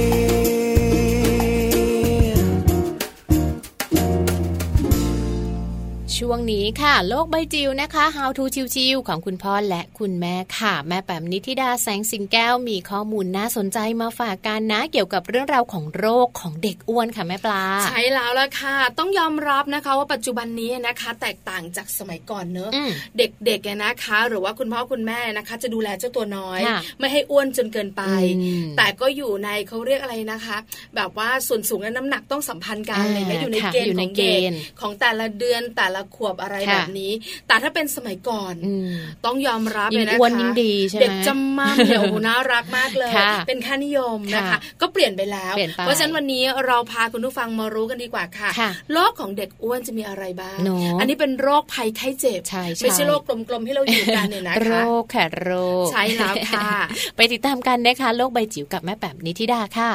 ช่วงนี้ค่ะ โลกใบจิ๋วนะคะ How to ชิวๆของคุณพ่อและคุณแม่ค่ะ แม่แปมนิธิดาแสงสิงแก้วมีข้อมูลน่าสนใจมาฝากกันนะ เกี่ยวกับเรื่องราวของโรคของเด็กอ้วนค่ะแม่ปลา ใช่แล้วล่ะค่ะ ต้องยอมรับนะคะว่าปัจจุบันนี้นะคะ แตกต่างจากสมัยก่อนเนอะอืมเด็กๆเนี่ยนะคะ หรือว่าคุณพ่อคุณแม่นะคะ จะดูแลเจ้าตัวน้อยค่ะไม่ให้อ้วนจนเกินไปอืมแต่ก็อยู่ในเขาเรียกอะไรนะคะ แบบว่าส่วนสูงและน้ำหนักต้องสัมพันธ์กันอ่าอะไรเงี้ยอยู่ในค่ะเกณอยู่ฑ์ในของเด็กเกณฑ์ของแต่ละเดือนแต่ละขวบอะไรค่ะแบบนี้ แต่ถ้าเป็นสมัยก่อนอืมต้องยอมรับยิ่เลงยนะคะอ้วนยิ่งดีใช่ไหมเด็กจำมั่มเนี่ยโอ้โหน่ารักมากเลยค่ะเป็นค่านิยมนะคะค่ะก็เปลี่ยนไปแล้วเปลี่ยนไปเพราะฉะนั้นวันนี้เราพาคุณผู้ฟังมารู้กันดีกว่าค่ะค่ะโรคของเด็กอ้วนจะมีอะไรบ้างเนอะอันนี้เป็นโรคภัยไข้เจ็บใช่ใช่ไม่ใช่โรคกลมๆที่เราอยู่กันเนี่ยนะคะโรคค่ะโรคใช่แล้วค่ะ ไปติดตามกันนะคะโลกใบจิ๋วกับแม่แปมนิธิดาค่ะ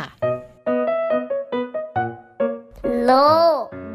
โลก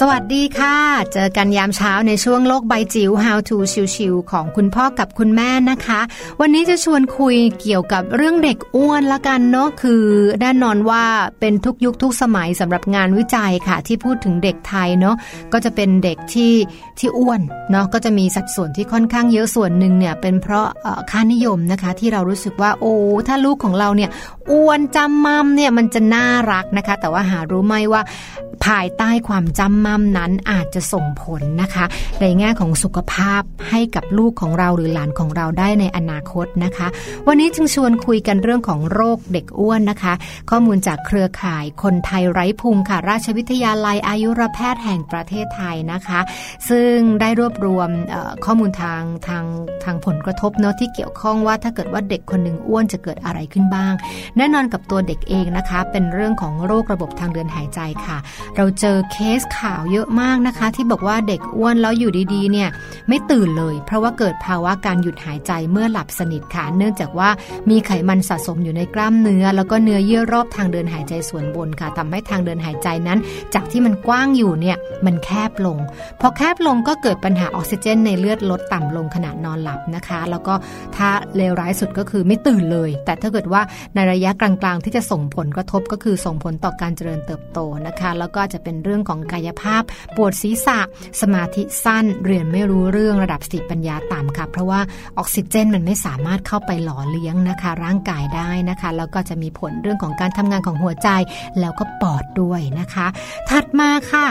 สวัสดีค่ะ เจอกันยามเช้าในช่วงโลกใบจิ๋ว How to ชิวๆของคุณพ่อกับคุณแม่นะคะ วันนี้จะชวนคุยเกี่ยวกับเรื่องเด็กอ้วนละกันเนาะคือแน่นอนว่าเป็นทุกยุคทุกสมัยสำหรับงานวิจัยค่ะ ที่พูดถึงเด็กไทยเนาะก็จะเป็นเด็กที่ที่อ้วนเนาะก็จะมีสัดส่วนที่ค่อนข้างเยอะส่วนหนึ่งเนี่ยเป็นเพราะค่านิยมนะคะ ที่เรารู้สึกว่าโอ้ถ้าลูกของเราเนี่ยอ้วนจำมัมเนี่ยมันจะน่ารักนะคะ แต่ว่าหารู้ไหมว่าภายใต้ความจำมั่มนั้นอาจจะส่งผลนะคะ ในแง่ของสุขภาพให้กับลูกของเราหรือหลานของเราได้ในอนาคตนะคะ วันนี้จึงชวนคุยกันเรื่องของโรคเด็กอ้วนนะคะ ข้อมูลจากเครือข่ายคนไทยไร้พุงค่ะ ราชวิทยาลัยอายุรแพทย์แห่งประเทศไทยนะคะ ซึ่งได้รวบรวมข้อมูลทางทางทางผลกระทบเนาะที่เกี่ยวข้องว่าถ้าเกิดว่าเด็กคนหนึ่งอ้วนจะเกิดอะไรขึ้นบ้าง แน่นอนกับตัวเด็กเองนะคะ เป็นเรื่องของโรคระบบทางเดินหายใจค่ะ เราเจอเคสข่าวเยอะมากนะคะ ที่บอกว่าเด็กอ้วนแล้วอยู่ดีๆเนี่ยไม่ตื่นเลย เพราะว่าเกิดภาวะการหยุดหายใจเมื่อหลับสนิทค่ะ เนื่องจากว่ามีไขมันสะสมอยู่ในกล้ามเนื้อ แล้วก็เนื้อเยื่อรอบทางเดินหายใจส่วนบนค่ะทำให้ทางเดินหายใจนั้น จากที่มันกว้างอยู่เนี่ยมันแคบลงพอแคบลงก็เกิดปัญหาออกซิเจนในเลือดลดต่ำลงขณะนอนหลับนะคะ แล้วก็ถ้าเลวร้ายสุดก็คือไม่ตื่นเลย แต่ถ้าเกิดว่าในระยะกลางๆ ที่จะส่งผลกระทบก็คือส่งผลต่อการเจริญเติบโตนะคะ แล้วก็จะเป็นเรื่องของกายภาพ ปวดศีรษะ สมาธิสั้น เรียนไม่รู้เรื่องระดับสติปัญญาต่ำค่ะ เพราะว่าออกซิเจนมันไม่สามารถเข้าไปหล่อเลี้ยงนะคะ ร่างกายได้นะคะ แล้วก็จะมีผลเรื่องของการทำงานของหัวใจ แล้วก็ปอดด้วยนะคะ ถัดมาค่ะ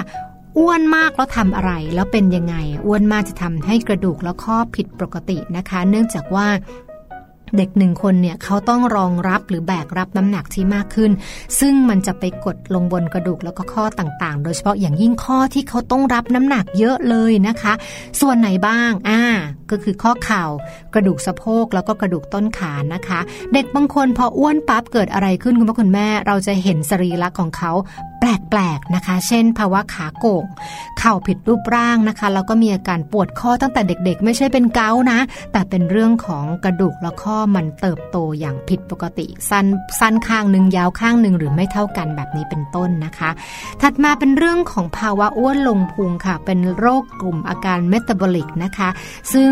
อ้วนมากแล้วทำอะไร แล้วเป็นยังไง อ้วนมากจะทำให้กระดูกและข้อผิดปกตินะคะ เนื่องจากว่า เด็กหนึ่งคนเนี่ยเขาต้องรองรับหรือแบกรับน้ำหนักที่มากขึ้น ซึ่งมันจะไปกดลงบนกระดูกแล้วก็ข้อต่างๆ โดยเฉพาะอย่างยิ่งข้อที่เขาต้องรับน้ำหนักเยอะเลยนะคะ ส่วนไหนบ้างอ่าก็คือข้อเข่ากระดูกสะโพกแล้วก็กระดูกต้นขานะคะ เด็กบางคนพออ้วนปั๊บเกิดอะไรขึ้นคุณพ่อคุณแม่ เราจะเห็นสรีระของเขา แปลกๆนะคะ เช่น ภาวะขาโก่งเข่าผิดรูปร่างนะคะแล้วก็มีอาการปวดข้อตั้งแต่เด็กๆ ไม่ใช่เป็นเกาต์นะ แต่เป็นเรื่องของกระดูกและข้อมันเติบโตอย่างผิดปกติ สั้นสั้นข้างหนึ่งยาวข้างหนึ่งหรือไม่เท่ากันแบบนี้เป็นต้นนะคะ ถัดมาเป็นเรื่องของภาวะอ้วนลงพุงค่ะ เป็นโรคกลุ่มอาการเมตาบอลิกนะคะ ซึ่ง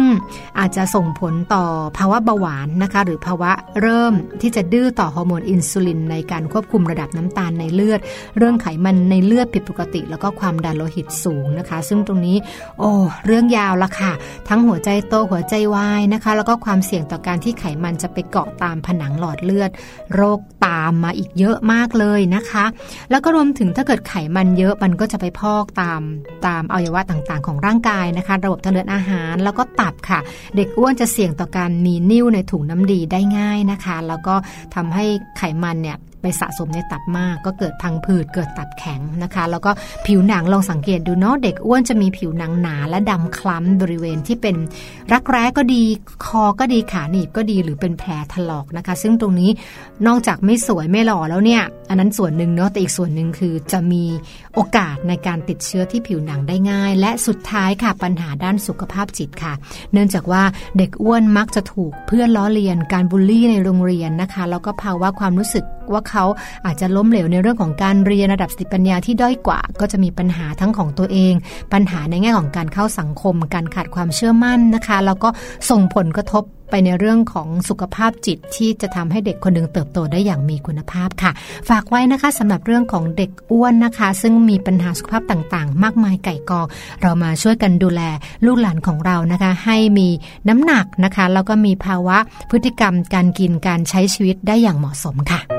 อาจจะส่งผลต่อภาวะเบาหวานนะคะ หรือภาวะเริ่มที่จะดื้อต่อฮอร์โมนอินซูลินในการควบคุมระดับน้ำตาลในเลือด เรื่องไขมันในเลือดผิดปกติ แล้วก็ความดันโลหิตสูงนะคะ ซึ่งตรงนี้ โอ้เรื่องยาวละค่ะ ทั้งหัวใจโตหัวใจวายนะคะ แล้วก็ความเสี่ยงต่อการที่ไขมันจะไปเกาะตามผนังหลอดเลือด โรคตามมาอีกเยอะมากเลยนะคะ แล้วก็รวมถึงถ้าเกิดไขมันเยอะมันก็จะไปพอกตามตามอวัยวะต่างๆ ของร่างกายนะคะ ระบบทางเดินอาหารแล้วก็ตับค่ะ เด็กอ้วนจะเสี่ยงต่อการมีนิ่วในถุงน้ำดีได้ง่ายนะคะ แล้วก็ทำให้ไขมันเนี่ย ไปสะสมในตับมาก ก็เกิดพังผืดเกิดตับแข็งนะคะ แล้วก็ผิวหนังลองสังเกตดูเนาะเด็กอ้วนจะมีผิวหนังหนาและดำคล้ำบริเวณที่เป็นรักแร้ก็ดีคอก็ดีขาหนีบก็ดีหรือเป็นแผลถลอกนะคะ ซึ่งตรงนี้นอกจากไม่สวยไม่หล่อแล้วเนี่ยอันนั้นส่วนหนึ่งเนาะแต่อีกส่วนหนึ่งคือจะมีโอกาสในการติดเชื้อที่ผิวหนังได้ง่าย และสุดท้ายค่ะปัญหาด้านสุขภาพจิตค่ะ เนื่องจากว่าเด็กอ้วนมักจะถูกเพื่อนล้อเลียนการบูลลี่ในโรงเรียนนะคะแล้วก็ภาวะความรู้สึก ว่าเขาอาจจะล้มเหลวในเรื่องของการเรียนระดับสติปัญญาที่ด้อยกว่า ก็จะมีปัญหาทั้งของตัวเอง ปัญหาในแง่ของการเข้าสังคม การขาดความเชื่อมั่นนะคะ แล้วก็ส่งผลกระทบไปในเรื่องของสุขภาพจิตที่จะทำให้เด็กคนหนึ่งเติบโตได้อย่างมีคุณภาพค่ะ ฝากไว้นะคะสำหรับเรื่องของเด็กอ้วนนะคะ ซึ่งมีปัญหาสุขภาพต่างๆ มากมายไก่กองเรามาช่วยกันดูแลลูกหลานของเรานะคะ ให้มีน้ำหนักนะคะแล้วก็มีภาวะพฤติกรรมการกินการใช้ชีวิตได้อย่างเหมาะสมค่ะ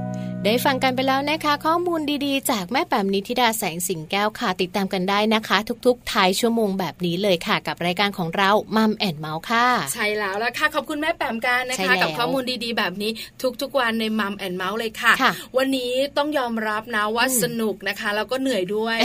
ได้ฟังกันไปแล้วนะคะ ข้อมูลดีๆ จากแม่แปมนิธิดาแสงสิงแก้วค่ะ ติดตามกันได้นะคะ ทุกๆท้ายชั่วโมงแบบนี้เลยค่ะ กับรายการของเรามัมแอนเมาส์ค่ะ ใช่แล้วละค่ะ ขอบคุณแม่แปมกันนะใช่คะแล้วกับข้อมูลดีๆ แบบนี้ทุกๆวันใน Mum and Mouth เลยค่ะค่ะ วันนี้ต้องยอมรับนะว่าสนุกนะคะ แล้วก็เหนื่อยด้วย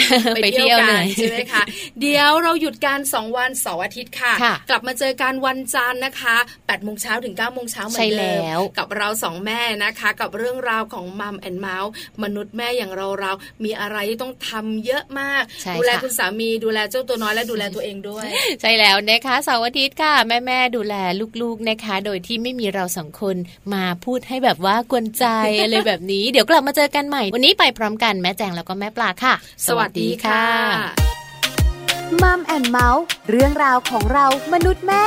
ไปเที่ยวกันเหนื่อยใช่ไหมคะเดี๋ยวเราหยุดกันสองวันเสาร์อาทิตย์ค่ะค่ะ กลับมาเจอกันวันจันทร์นะคะ8ปดโมงเช้าถึง9ก้าโมงเช้าเหมือใช่นเดิแล้มวกับเราสองแม่นะคะ กับเรื่องราวของ Mum and Mouth มนุษย์แม่อย่างเราเราๆมีอะไรที่ต้องทำเยอะมากใช่ดูแลค่ะคุณสามีดูแลเจ้าตัวน้อยและดูแลตัวเองด้วย ใช่แล้วนะคะเสาร์อาทิตย์ค่ะ แม่แม่ๆดูแลลูกๆนะคะ โดยที่ไม่มีเราสองคนมาพูดให้แบบว่ากวนใจอะไรแบบนี้ เดี๋ยวกลับมาเจอกันใหม่ วันนี้ไปพร้อมกันแม่แจงแล้วก็แม่ปลาค่ะ สวัสดีค่ะมัมแอนเมาส์เรื่องราวของเรามนุษย์แม่